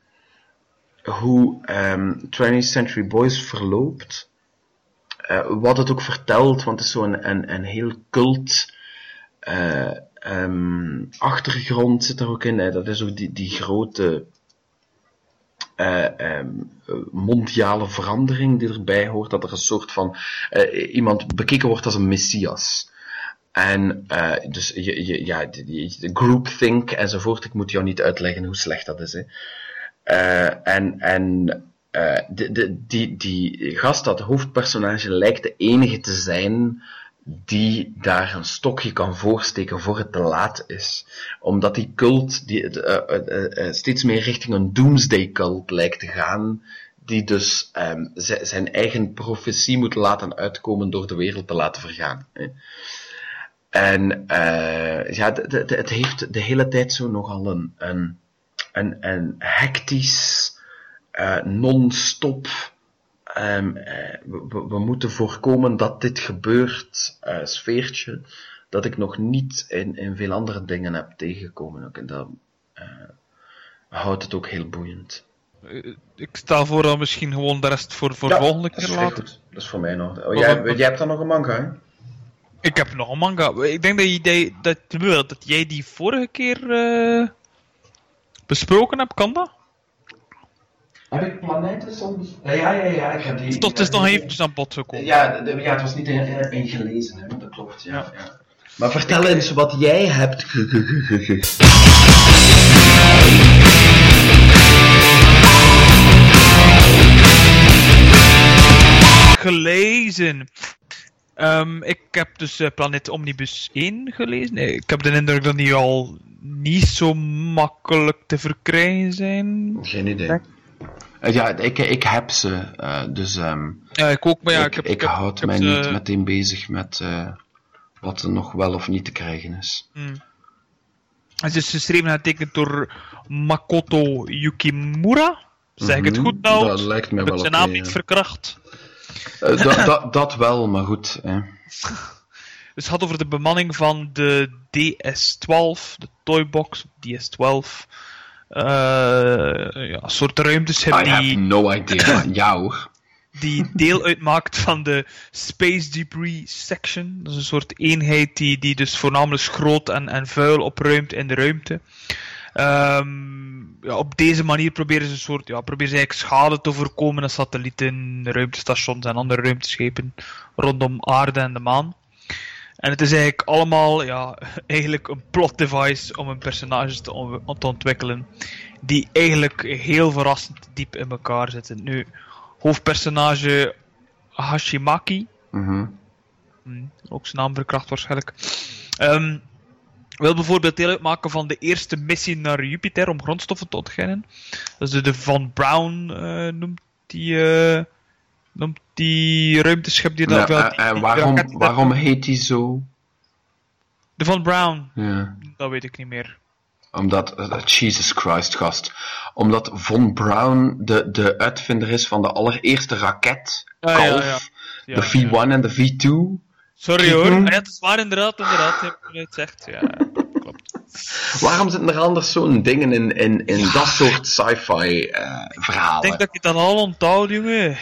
hoe ehm 20th Century Boys verloopt. Eh, wat het ook vertelt, want het is zo'n een, een heel cult eh, ehm, achtergrond zit er ook in. Hè. Dat is ook die, die grote eh, ehm, eh, mondiale verandering die erbij hoort. Dat er een soort van eh, iemand bekeken wordt als een messias. En eh, dus je, je, ja, de, de- groupthink enzovoort. Ik moet jou niet uitleggen hoe slecht dat is. Hè. En en de, de, die, die gast, dat hoofdpersonage, lijkt de enige te zijn die daar een stokje kan voorsteken voor het te laat is. Omdat die cult die, eh, eh, eh, steeds meer richting een doomsday cult lijkt te gaan, die dus ehm, zi- zijn eigen profetie moet laten uitkomen door de wereld te laten vergaan. Hè. En ja, het heeft de hele tijd zo nogal een, een, een, een hectisch, non-stop. Ehm, eh, we, moeten voorkomen dat dit gebeurt, eh, sfeertje, dat ik nog niet in, in veel andere dingen heb tegengekomen. Ook. En dat eh, houdt het ook heel boeiend. Ik stel voor dat misschien gewoon de rest voor, voor Ja, volgende keer goed. Dat is voor mij nog. Oh, jij, jij hebt dan nog een manga, hè? Ik heb nog een manga. Ik denk dat, die- dat, dat jij die vorige keer besproken hebt, kan dat? Heb ik planeten soms? Ja, ja, ja, ja ik heb die. Het is toch- het is nog eventjes aan bod gekomen. Ja, de- ja, het was niet in- in- ingelezen, hè, dat klopt. Ja, Ja. ja. Maar vertel eens wat jij hebt. ge- ge- ge- ge- ge- Gelezen. Ehm, ik heb dus eh, Planet Omnibus 1 gelezen. Nee, Ik heb de indruk dat die al niet zo makkelijk te verkrijgen zijn. Geen idee. Ja, ik, ik heb ze, eh, dus ehm, Ja, ik ook, maar ja, ik, ik, heb... ik heb- houd ik mij niet meteen bezig met eh, wat er nog wel of niet te krijgen is. Hmm. Het is geschreven en getekend door Makoto Yukimura. Zeg ik het Mhm, goed nou? Dat lijkt mij Ik heb wel zijn oké, naam niet verkracht. Eh, dat- wel, maar goed. Hè. Dus het gaat over de bemanning van de DS-12, de Toybox DS-12. Eh, ja, een soort ruimteschip I have die, no idea. die deel uitmaakt van de Space Debris Section. Dat is een soort eenheid die, die dus voornamelijk schroot en, en vuil opruimt in de ruimte. Ehm, ja, op deze manier proberen ze een soort, ja, proberen ze eigenlijk schade te voorkomen aan satellieten, ruimtestations en andere ruimteschepen rondom aarde en de maan. En het is eigenlijk allemaal ja, eigenlijk een plot device om een personage te, on- te ontwikkelen die eigenlijk heel verrassend diep in elkaar zitten. Nu, hoofdpersonage Hashimaki, Mhm. Hm, ook zijn naam verkracht waarschijnlijk. Ehm, wil bijvoorbeeld deel uitmaken van de eerste missie naar Jupiter om grondstoffen te ontginnen. Dat is de, Van Braun eh, noemt die, eh, noemt die ruimteschip die Ja, dat wel. eh, die- en die waarom, raket die dat- waarom heet hij zo? De Van Braun, Ja. dat weet ik niet meer. Omdat, eh, Jesus Christ, gast. Omdat Von Braun de, de uitvinder is van de allereerste raket, Ah, Kalf, ja, ja. De V1 en de V2. Sorry hoor. Ah, ja, het is waar inderdaad, inderdaad. Je hebt het zegt. Ja, klopt. Waarom zitten er anders zo'n dingen in, in, in dat soort sci-fi eh, Ik verhalen? denk dat ik dat al onthoud, jongen.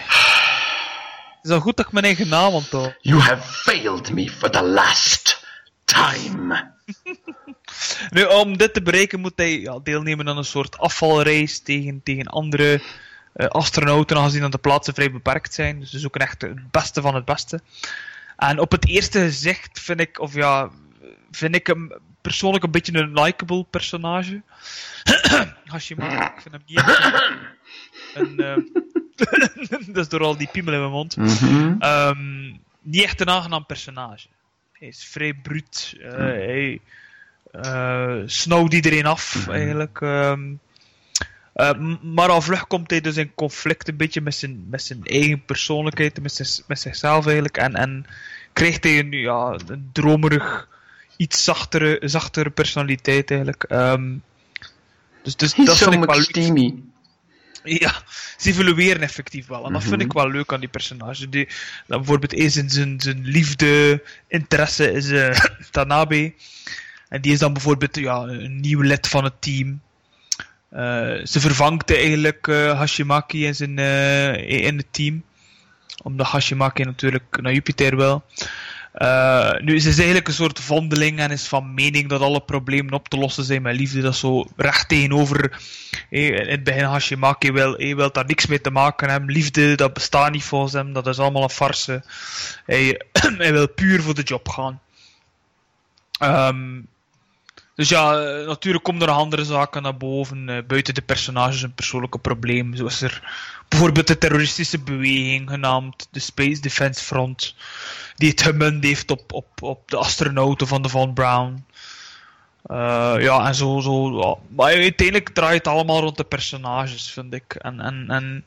Het is al goed dat ik mijn eigen naam onthoud. You have failed me for the last time. Nu, om dit te bereiken moet hij ja, deelnemen aan een soort afvalreis tegen, tegen andere eh, astronauten, aangezien dat de plaatsen vrij beperkt zijn. Dus ze zoeken echt het beste van het beste. En op het eerste gezicht vind ik, of ja, vind ik hem persoonlijk een beetje een likable personage. Hashimaki, ik vind hem niet echt een... eh, dat is door al die piemel in mijn mond. Mhm. Ehm, niet echt een aangenaam personage. Hij is vrij bruut. eh, hij eh snauwt iedereen af, eigenlijk. ehm. Eh, m- maar al vlug komt hij dus in conflict een beetje met zijn, met zijn eigen persoonlijkheid, met, zijn, met zichzelf eigenlijk. En, en krijgt hij een, ja, een dromerig, iets zachtere, zachtere personaliteit eigenlijk. Ehm, dus, dus dat so vind ik wel. Ja, ze evolueren effectief wel. En dat vind Mhm. ik wel leuk aan die personage. Die, dat bijvoorbeeld is in zijn, zijn liefde, interesse is eh, Tanabe. En die is dan bijvoorbeeld ja, een nieuw lid van het team. Eh, ze vervangt eigenlijk eh, Hashimaki in, zijn, in het team. Omdat Hashimaki natuurlijk naar Jupiter wil. Eh, nu, ze is eigenlijk een soort vondeling en is van mening dat alle problemen op te lossen zijn met liefde. Dat is zo recht tegenover. eh, in het begin Hashimaki wil, hij wil daar niks mee te maken hebben. Liefde, dat bestaat niet volgens hem. Dat is allemaal een farce. Hij, hij wil puur voor de job gaan. Ehm, dus ja, eh, natuurlijk komen er andere zaken naar boven. eh, buiten de personages en persoonlijke problemen. Zoals er bijvoorbeeld de terroristische beweging genaamd de Space Defense Front. Die het gemunt heeft op, op, op de astronauten van de Von Braun. Eh, ja, en zo. zo ja. Maar uiteindelijk draait het allemaal rond de personages, vind ik. En, en, en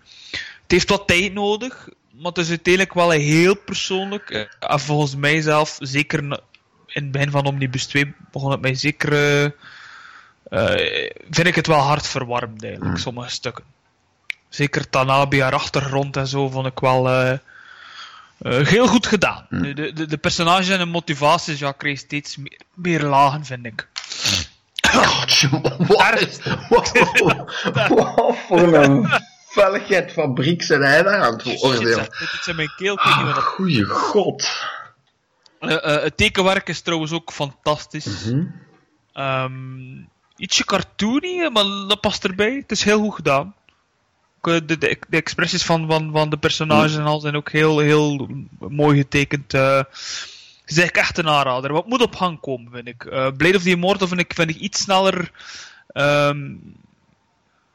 het heeft wat tijd nodig. Maar het is uiteindelijk wel heel persoonlijk. En volgens mij zelf, zeker in het begin van Omnibus 2, begon het mij zeker. eh, vind ik het wel hard verwarmd eigenlijk, Hmm. sommige stukken. Zeker Tanabe, haar achtergrond en zo, vond ik wel. eh, eh, heel goed gedaan. De, de, de personages en de motivaties ja, kreeg steeds meer, meer lagen, vind ik. Wat is... Wat, wat voor een velligheid fabriek zijn hij daar aan het veroordelen? dit is in mijn keel. dat- Goeie god. Eh, eh, het tekenwerk is trouwens ook fantastisch. Mhm. Ehm, ietsje cartoony, maar dat past erbij. Het is heel goed gedaan. Eh, De, de, de expressies van, van, van de personages en al zijn ook heel, heel mooi getekend. eh. het is echt een aanrader. Wat moet op gang komen, vind ik. Eh Blade of the Immortal vind ik, vind ik iets sneller. ehm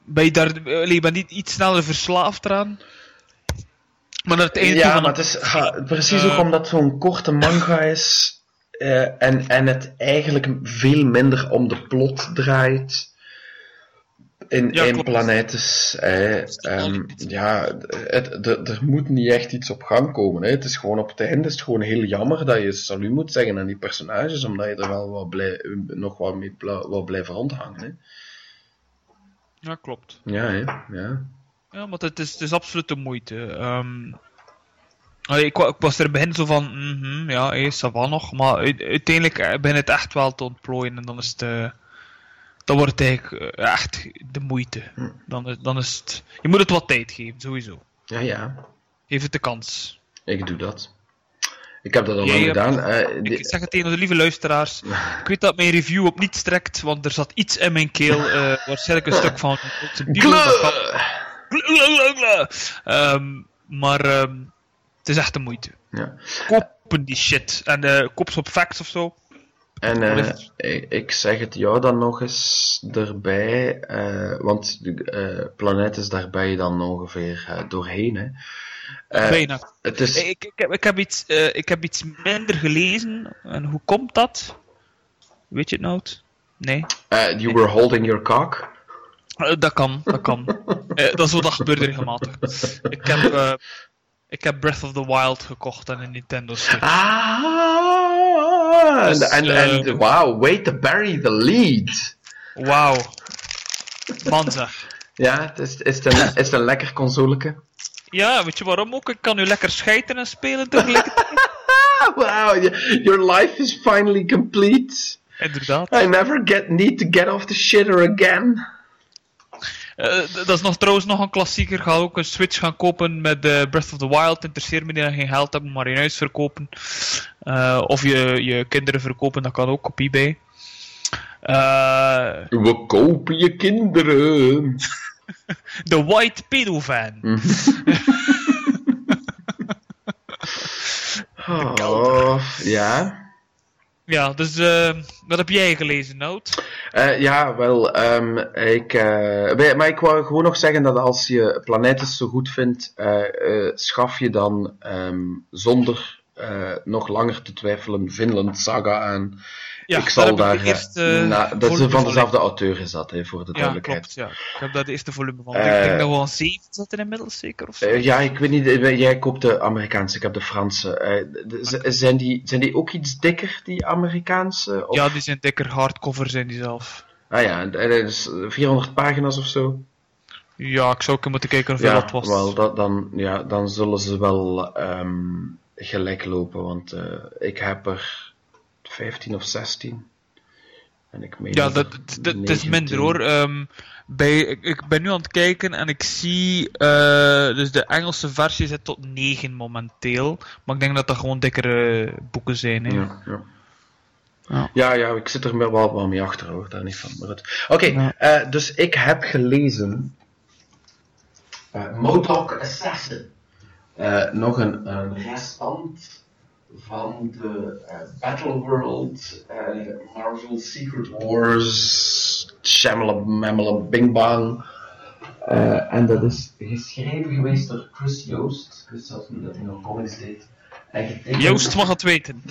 ben je daar, je bent niet iets sneller verslaafd eraan. Maar het einde Ja, maar het is ha, precies ook omdat het zo'n korte manga is eh, en, en het eigenlijk veel minder om de plot draait. In Ja, één planeet eh, ehm, ja, het, er- moet niet echt iets op gang komen. Hè. Het is gewoon op het einde is het gewoon heel jammer dat je salut moet zeggen aan die personages, omdat je er wel wat blij, nog wat mee wat blijven rondhangen. Hè. Ja, klopt. Ja, hè. ja. Ja, maar het is, het is absoluut de moeite. Allee, ik, wa- ik was er begin zo van, mhm, ja, ça va nog. Maar uiteindelijk eh, begint het echt wel te ontplooien. En dan is het, eh, dan wordt het eigenlijk eh, echt de moeite. Dan, is- dan is het, je moet het wat tijd geven, sowieso. Ja, ja. Geef het de kans. Ik doe dat. Ik heb dat al lang gedaan. Die- Ik zeg het tegen onze lieve luisteraars. Ik weet dat mijn review op niet strekt, want er zat iets in mijn keel. eh, waarschijnlijk een stuk van onze Ehm, maar ehm, het is echt de moeite. Ja. Kopen die shit. En eh koop ze op facts of zo. En eh, ik, ik zeg het jou dan nog eens erbij, eh, want de planeet is daarbij dan ongeveer doorheen. Hè. Bijna. het is, Ik, ik, heb, ik, heb iets, ik heb iets minder gelezen. En hoe komt dat? Weet je het nou? Nee. you were holding your cock. Eh, dat kan, dat kan. Eh, dat is wat dat gebeurt regelmatig. Ik heb, eh, ik heb Breath of the Wild gekocht en een Nintendo Switch. Ah, en, Dus, en, wow, wait to bury the lead. Wauw. Man zeg. Ja, het is, is, het een, is een lekker consoleke? Ja, weet je waarom ook? Ik kan nu lekker schijten en spelen tegelijkertijd. Wow, your life is finally complete. Inderdaad. I never get need to get off the shitter again. Eh, dat is nog, trouwens nog een klassieker. Ga ook een Switch gaan kopen met eh, Breath of the Wild. Interesseert me niet dat je geen geld hebt, maar in huis verkopen. Eh, of je, je kinderen verkopen, dat kan ook op eBay. Eh, We kopen je kinderen. De White Pedo Fan. Oh, ja. Ja, dus eh, wat heb jij gelezen, Nout? Eh, ja, wel, ehm, ik, eh, maar ik wou gewoon nog zeggen dat als je planeten zo goed vindt, eh, schaf je dan ehm, zonder nog langer te twijfelen Finland Saga aan. Ja, ik zal daar. eh, na- dat is van dezelfde auteur is dat, hè, voor de Ja, duidelijkheid. klopt. Ja. Ik heb daar de eerste volume van. Eh, ik denk dat we al zeven zitten inmiddels, zeker? Of zo? Eh, ja, ik weet niet, eh, jij koopt de Amerikaanse, ik heb de Franse. Eh, de- zijn, die, zijn die ook iets dikker, die Amerikaanse? Of- Ja, die zijn dikker hardcover zijn die zelf. Ah ja, is 400 pagina's of zo. Ja, ik zou ook moeten kijken hoeveel Ja, dat was. wel, dat, dan, ja, dan zullen ze wel ehm, gelijk lopen, want eh, ik heb er 15 of 16. En ik meen Ja, dat, dat, dat is 19. minder hoor. Ehm, bij, ik, ik ben nu aan het kijken en ik zie. eh, dus de Engelse versie zit tot 9 momenteel. Maar ik denk dat dat gewoon dikkere boeken zijn. Hè. Ja, ja. Ja. Ja, ja, ik zit er wel, wel, mee achter hoor, daar niet van. Oké, Ja. eh, dus ik heb gelezen eh Modok Assassin. Eh, nog een, een restant van de eh, Battleworld, Marvel Secret Wars, Shamala Mamala Bing Bang. Eh, en dat is geschreven geweest door Chris Joost. Ik wist zelfs niet dat hij nog comics deed. Joost mag het weten.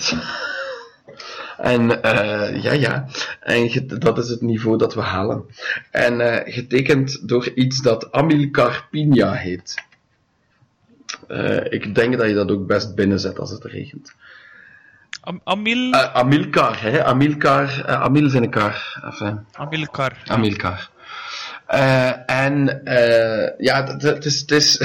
en eh, ja, ja. En dat is het niveau dat we halen. En getekend door iets dat Amilcar Pina heet. Eh, ik denk dat je dat ook best binnenzet als het regent. Am Amil. Eh, Amilcar, hè? Amilcar, eh, Amil Vinnekar. Enfin, Amilcar. Amilcar. En ja, het is. Het is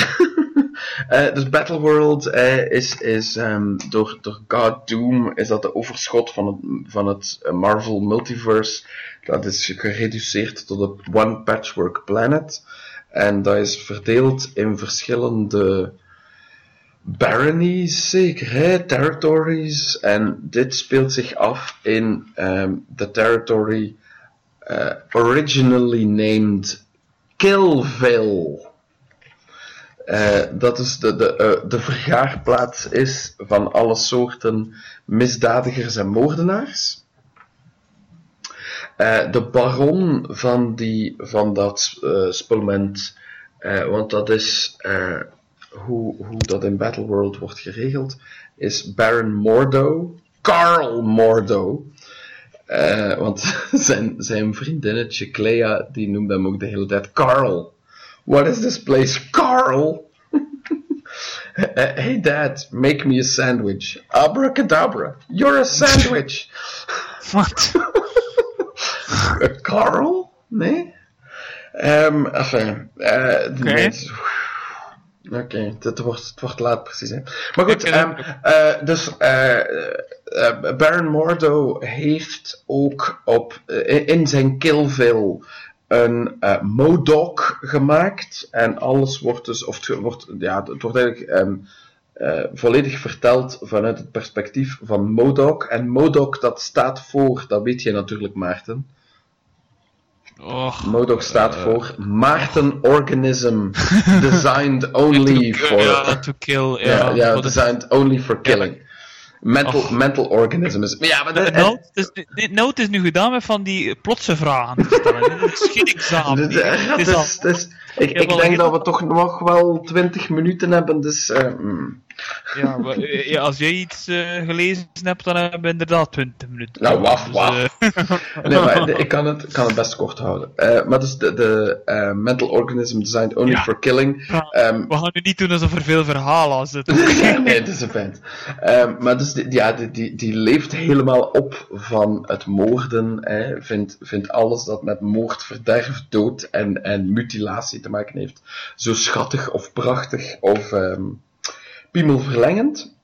dus Battleworld is, is ehm, door, door God Doom is dat de overschot van het, van het Marvel Multiverse. Dat is gereduceerd tot een One Patchwork Planet. En dat is verdeeld in verschillende baronies, zeker, hè? territories. En dit speelt zich af in ehm, de territory uh, originally named Killville. Eh, dat is de, de, eh, de vergaarplaats is van alle soorten misdadigers en moordenaars. Eh, de baron van, die, van dat eh, spulment, eh, want dat is, eh, hoe, hoe dat in Battleworld wordt geregeld, is Baron Mordo, Carl Mordo. Eh, want zijn, zijn vriendinnetje Clea, die noemde hem ook de hele tijd Carl. What is this place, Carl? Uh, hey dad, make me a sandwich. Abracadabra, you're a sandwich. Wat? Uh, Carl? Nee? Ehm enfin, eh, Oké. het, wordt, het wordt laat precies. Hè. Maar goed, ehm, eh, dus eh, eh, Baron Mordo heeft ook op, in zijn Killville een Modok gemaakt. En alles wordt dus, of het, wordt, ja, het wordt eigenlijk ehm, eh, volledig verteld vanuit het perspectief van Modok. En Modok, dat staat voor, dat weet je natuurlijk, Maarten. Och. Modok staat voor Maarten Organism Designed Only for... Ja, to kill. Ja, is- designed only for killing. Mental, mental organism is... Ja, maar Eh, Nou, het is, dit- is nu gedaan met van die plotse vragen te stellen. Dit is geen examen. dit- Het is ik, denk dat we toch nog wel 20 minuten hebben, dus... eh, mm. Ja, maar, eh, ja, als jij iets eh, gelezen hebt, dan hebben we inderdaad 20 minuten. Nou, waf, Dus, waf. eh, Nee, maar ik kan het, kan het best kort houden. Eh, maar dus de, de eh, mental organism designed only Ja. for killing... Ja. ehm, we gaan nu niet doen alsof er veel verhalen aan zitten. nee, het is een vent. Ehm, maar dus die, ja, die, die, die leeft helemaal op van het moorden. Hè. Vindt, vindt alles dat met moord, verderf, dood en, en mutilatie te maken heeft zo schattig of prachtig of piemelverlengend.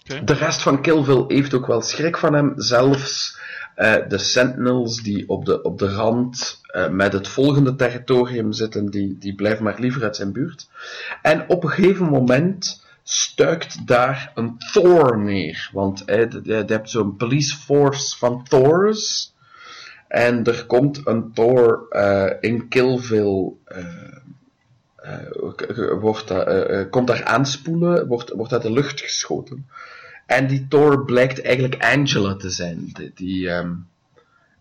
Oké. De rest van Killville heeft ook wel schrik van hem. Zelfs eh, de Sentinels die op de, op de rand eh, met het volgende territorium zitten, die, die blijven maar liever uit zijn buurt. En op een gegeven moment stuikt daar een Thor neer. Want eh, je, je hebt zo'n police force van Thors. En er komt een Thor in Killville. Eh, wordt, daar, eh, eh, komt daar aanspoelen, wordt, wordt uit de lucht geschoten. En die Thor blijkt eigenlijk Angela te zijn. Die, die ehm,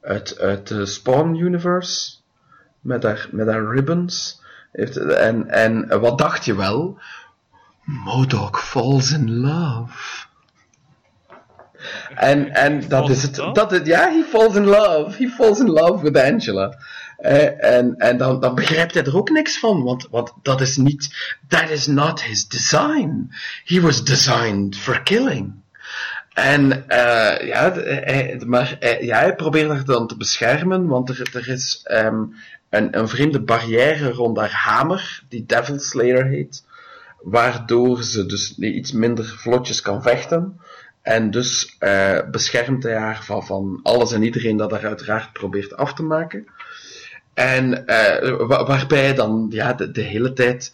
uit, uit de Spawn Universe. Met haar, met haar ribbons. Heeft, en, en wat dacht je wel? Modok falls in love. En, en dat is het. Dat het ja, he falls in love. He falls in love with Angela. En en dan, dan begrijpt hij er ook niks van, want, dat is niet. That is not his design. He was designed for killing. En eh, ja, hij, maar hij probeert haar dan te beschermen, want er, er is ehm, een, een vreemde barrière rond haar hamer, die Devil Slayer heet, waardoor ze dus iets minder vlotjes kan vechten. En dus eh, beschermt hij haar van, van alles en iedereen dat haar uiteraard probeert af te maken. En eh, wa- waarbij dan ja, de, hele tijd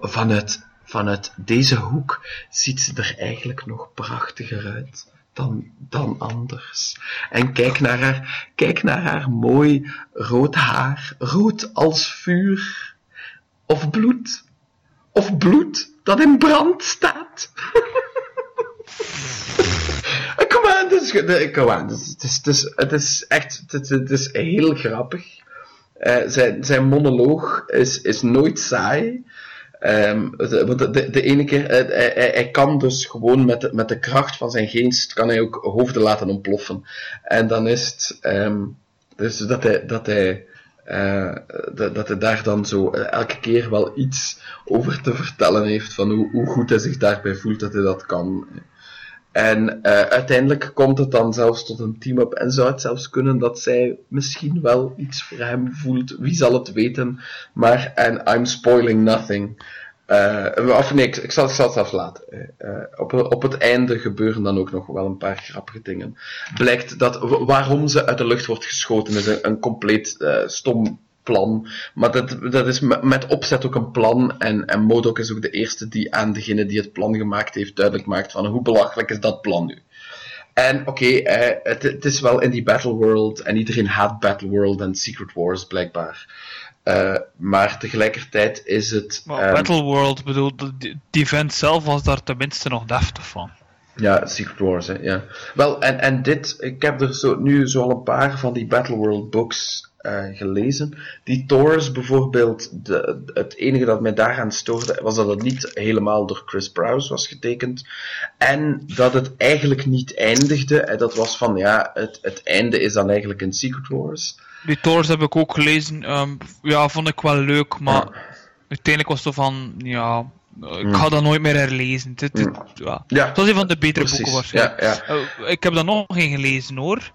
vanuit, vanuit deze hoek ziet ze er eigenlijk nog prachtiger uit dan, dan anders. En kijk naar, haar, kijk naar haar mooi rood haar, rood als vuur. Of bloed. Of bloed dat in brand staat. Kom aan, de- kom het is, het is, het is echt, het, het is heel grappig. Eh, zijn, zijn monoloog is, is nooit saai. Ehm, de, de, de, ene keer, eh, hij, hij, kan dus gewoon met de, met de kracht van zijn geest, kan hij ook hoofden laten ontploffen. En dan is het, ehm, dus dat hij, dat hij, eh, dat, hij daar dan zo elke keer wel iets over te vertellen heeft van hoe, hoe goed hij zich daarbij voelt dat hij dat kan. En eh, uiteindelijk komt het dan zelfs tot een team-up en zou het zelfs kunnen dat zij misschien wel iets voor hem voelt. Wie zal het weten? Maar, en I'm spoiling nothing. Eh, of nee, ik, zal, ik zal het zelfs laten. Eh, op, op het einde gebeuren dan ook nog wel een paar grappige dingen. Blijkt dat waarom ze uit de lucht wordt geschoten is een, een compleet stom plan. Maar dat, dat is me- met opzet ook een plan. En, en Modok is ook de eerste die aan degene die het plan gemaakt heeft duidelijk maakt van hoe belachelijk is dat plan nu. En oké, eh, het, het is wel in die Battle World en iedereen haat Battle World en Secret Wars blijkbaar. Eh, maar tegelijkertijd is het. Maar ehm, Battleworld, bedoel, die, die vent zelf was daar tenminste nog deftig van. Ja, Secret Wars, hè, ja. Wel, en, en dit, ik heb er zo, nu zo al een paar van die Battle World books eh, gelezen. Die Tours bijvoorbeeld, de, het enige dat mij daaraan stoorde, was dat het niet helemaal door Chris Prowse was getekend. En dat het eigenlijk niet eindigde. En dat was van, ja, het, het einde is dan eigenlijk in Secret Wars. Die Tours heb ik ook gelezen. ehm, ja, vond ik wel leuk, maar uiteindelijk was het van, ja, ik ga dat nooit meer herlezen. Dit, dit, ja. Ja, Het was een van de betere precies. boeken waarschijnlijk. Ja, ja. Eh, ik heb daar nog geen gelezen hoor.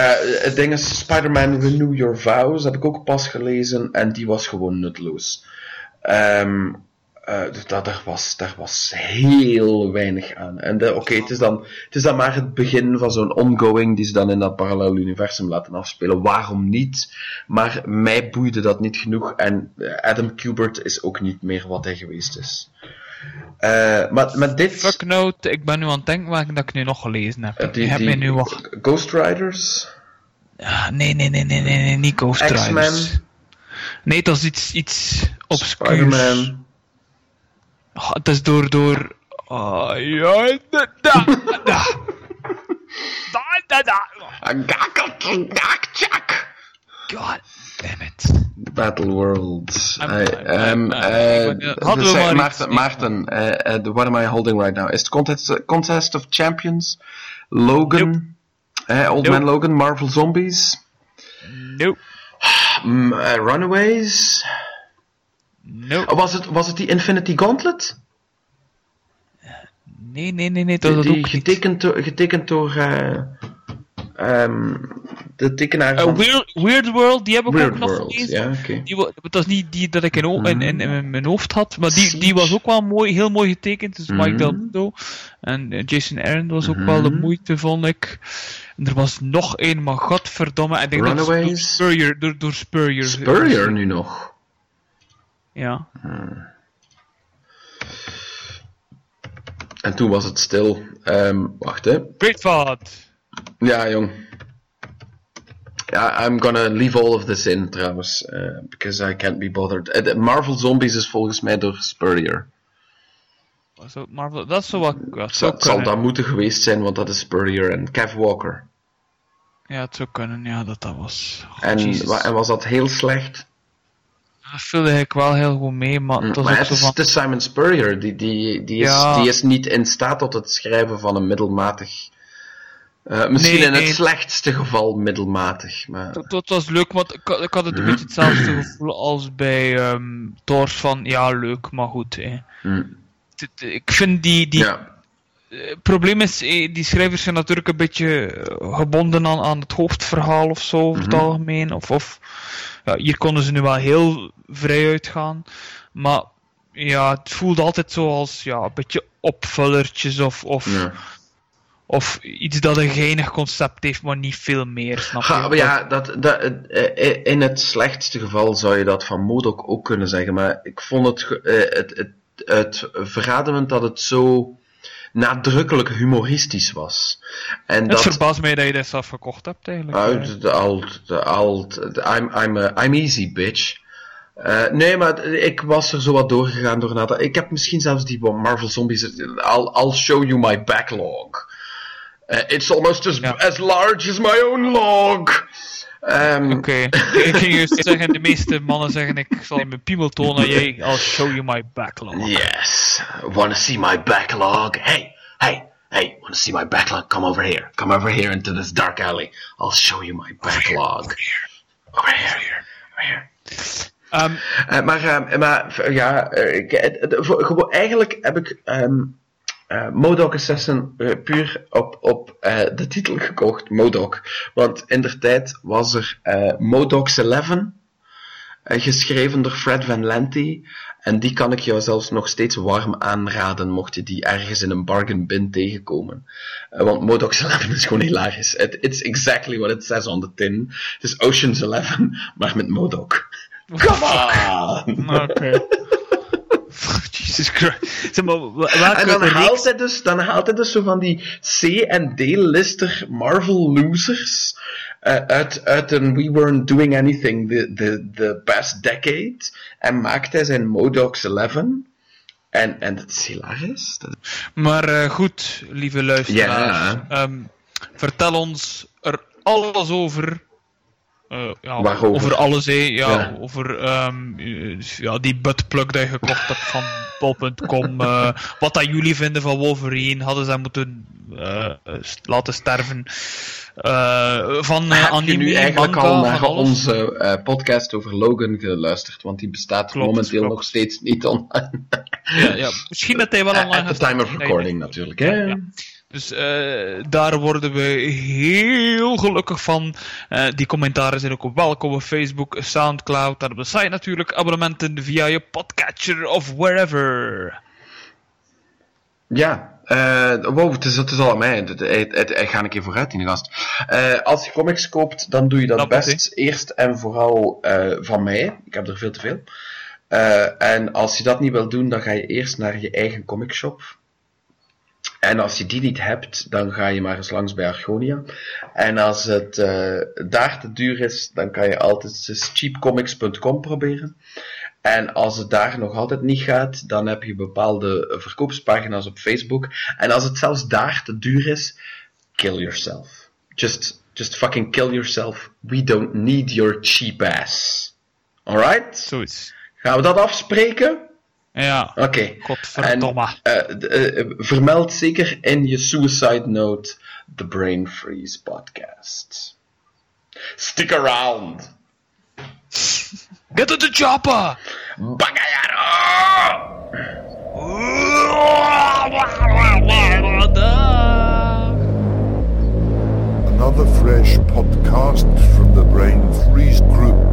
Eh, het ding is, Spider-Man Renew Your Vows heb ik ook pas gelezen en die was gewoon nutteloos. Ehm, eh, dus dat, daar, was, daar was heel weinig aan. En oké, het, is dan, het is dan maar het begin van zo'n ongoing die ze dan in dat parallel universum laten afspelen. Waarom niet? Maar mij boeide dat niet genoeg en Adam Kubert is ook niet meer wat hij geweest is. Eh, maar met dit... Fuck note, ik ben nu aan het denken welke dat ik nu nog gelezen heb. eh, die- ik heb die- nu wat... Ghost Riders? Ah, nee, nee, nee, nee, nee, nee, niet Ghost Riders. X-Men? Nee, dat is iets, iets obscuurs. Spider-Man? Het is door, door... Ah, ja, da, da, da. Da, da, da. God damn it. Battle World. Eh, maar iets Maarten, Maarten what am I holding right now? Is het Contest, Contest of Champions? Logan? eh, Old Nope. Man Logan? Marvel Zombies? Nope. Mm, Runaways? Nope. Oh, was, het, was het die Infinity Gauntlet? Nee, nee, nee, nee, dat die ook niet. getekend door, getekend door eh, ehm, de tekenaar Eh, van Weird, Weird World, die heb ik Weird ook nog World. gelezen. Ja, oké. Die, dat is niet die dat ik in, in, in, in mijn hoofd had, maar die, die was ook wel mooi, heel mooi getekend. Dus Mike Mhm. Del Mundo. En eh, Jason Aaron was ook wel de Mhm. moeite, vond ik. En er was nog één, maar godverdomme. Ik denk dat. Spurrier, door, door Spurrier. Spurrier nu nog. Ja. En toen was het stil. Ehm, wacht hè. Ja, jong. I'm gonna leave all of this in trouwens. eh, because I can't be bothered. Eh, Marvel Zombies is volgens mij door Spurrier. Dat Marvel? Dat zou wel ja, het zou Zal, kunnen. dat moeten geweest zijn, want dat is Spurrier en Kev Walker. Ja, het zou kunnen, ja, dat dat was. Oh, En, wa- en was dat heel slecht? Dat vulde ik wel heel goed mee, maar maar het zo is, van... is Simon Spurrier. Die, die, die, is, Ja. die is niet in staat tot het schrijven van een middelmatig... eh, misschien Nee, in het nee. slechtste geval middelmatig. Maar... Dat, dat was leuk, want ik, had- ik had het een beetje hetzelfde gevoel als bij ehm Thor van, ja, leuk, maar goed. Hm. Het- Ik vind die, die Ja. het probleem is, eh, die schrijvers zijn natuurlijk een beetje eh, gebonden aan, aan het hoofdverhaal of zo, over het Mhm. algemeen. Of, of ja, hier konden ze nu wel heel vrij uitgaan. Maar ja, het voelde altijd zo als ja, een beetje opvullertjes of, of, ja. Of iets dat een geinig concept heeft, maar niet veel meer. Snap je? Ha, ja, dat, dat, eh, eh, in het slechtste geval zou je dat van Modok ook kunnen zeggen, maar ik vond het, eh, het, het, het verademend dat het zo nadrukkelijk humoristisch was. En Het dat, verbaast mij dat je dat zelf gekocht hebt, eigenlijk. Ah, Eh, de, alt, de alt, I'm, I'm, a- I'm easy, bitch. Nee, maar ik was er zo wat doorgegaan door nadat. Ik heb misschien zelfs die Marvel Zombies. I'll, I'll show you my backlog. Eh, it's almost as, Ja. as large as my own log. Ehm, Oké, ik ging juist zeggen, de meeste mannen zeggen ik zal mijn piemel tonen, jij, I'll show you my backlog. Yes. Wanna see my backlog? Hey, hey, hey, wanna see my backlog? Come over here. Come over here into this dark alley. I'll show you my backlog. Over here. Over here. Eh, maar, eh, maar ja, eh, eigenlijk heb ik eh, Modok Assassin eh, puur op, op eh, de titel gekocht, Modok. Want in der tijd was er Modok's Eleven, geschreven door Fred Van Lente. En die kan ik jou zelfs nog steeds warm aanraden, mocht je die ergens in een bargain bin tegenkomen. Want Modok's Eleven is gewoon hilarisch. It, it's exactly what it says on the tin. Het is Ocean's Eleven, maar met Modok. Come on! Oké. Jesus Christ. Zeg maar, En dan reeks... haalt, hij dus, dan haalt hij dus zo van die C- en D-lister Marvel losers eh, uit, uit een We Weren't Doing Anything the, the, the past decade en maakt hij zijn Modocs 11. En, en dat is hilarisch. Dat Maar eh, goed, lieve luisteraars. Ehm, vertel ons er alles over Eh, ja, Waarover? over alles, hè. Ja, Ja. over ehm, eh, ja, die buttplug dat je gekocht hebt van bol.com. eh, wat dat jullie vinden van Wolverine. Hadden ze moeten laten sterven. Van eh, Heb je nu eigenlijk manga, al naar onze podcast over Logan geluisterd? Want die bestaat Klopt, momenteel klopt. nog steeds niet online. Ja, ja, misschien dat hij wel online At the time of recording natuurlijk. Hè? Dus eh, daar worden we heel gelukkig van. Eh, die commentaren zijn ook welkom op Facebook, Soundcloud, daar op de site natuurlijk. Abonnementen via je podcatcher of wherever. Ja, eh wow, het is, het is al aan mij. Het- ga een keer vooruit in de gast. Als je comics koopt, dan doe je dat, Dat best eerst en vooral van mij. Ik heb er veel te veel. En als je dat niet wil doen, dan ga je eerst naar je eigen comicshop. En als je die niet hebt, dan ga je maar eens langs bij Argonia. En als het eh, daar te duur is, dan kan je altijd cheapcomics.com proberen. En als het daar nog altijd niet gaat, dan heb je bepaalde verkoopspagina's op Facebook. En als het zelfs daar te duur is, kill yourself. Just, just fucking kill yourself. We don't need your cheap ass. Alright? Zoiets. Gaan we dat afspreken? Ja, Oké. godverdomme. En, eh, eh, vermeld zeker in je suicide note The Brain Freeze podcast. Stick around. Get to the chopper! Bagayaro! Another fresh podcast from the Brain Freeze Group.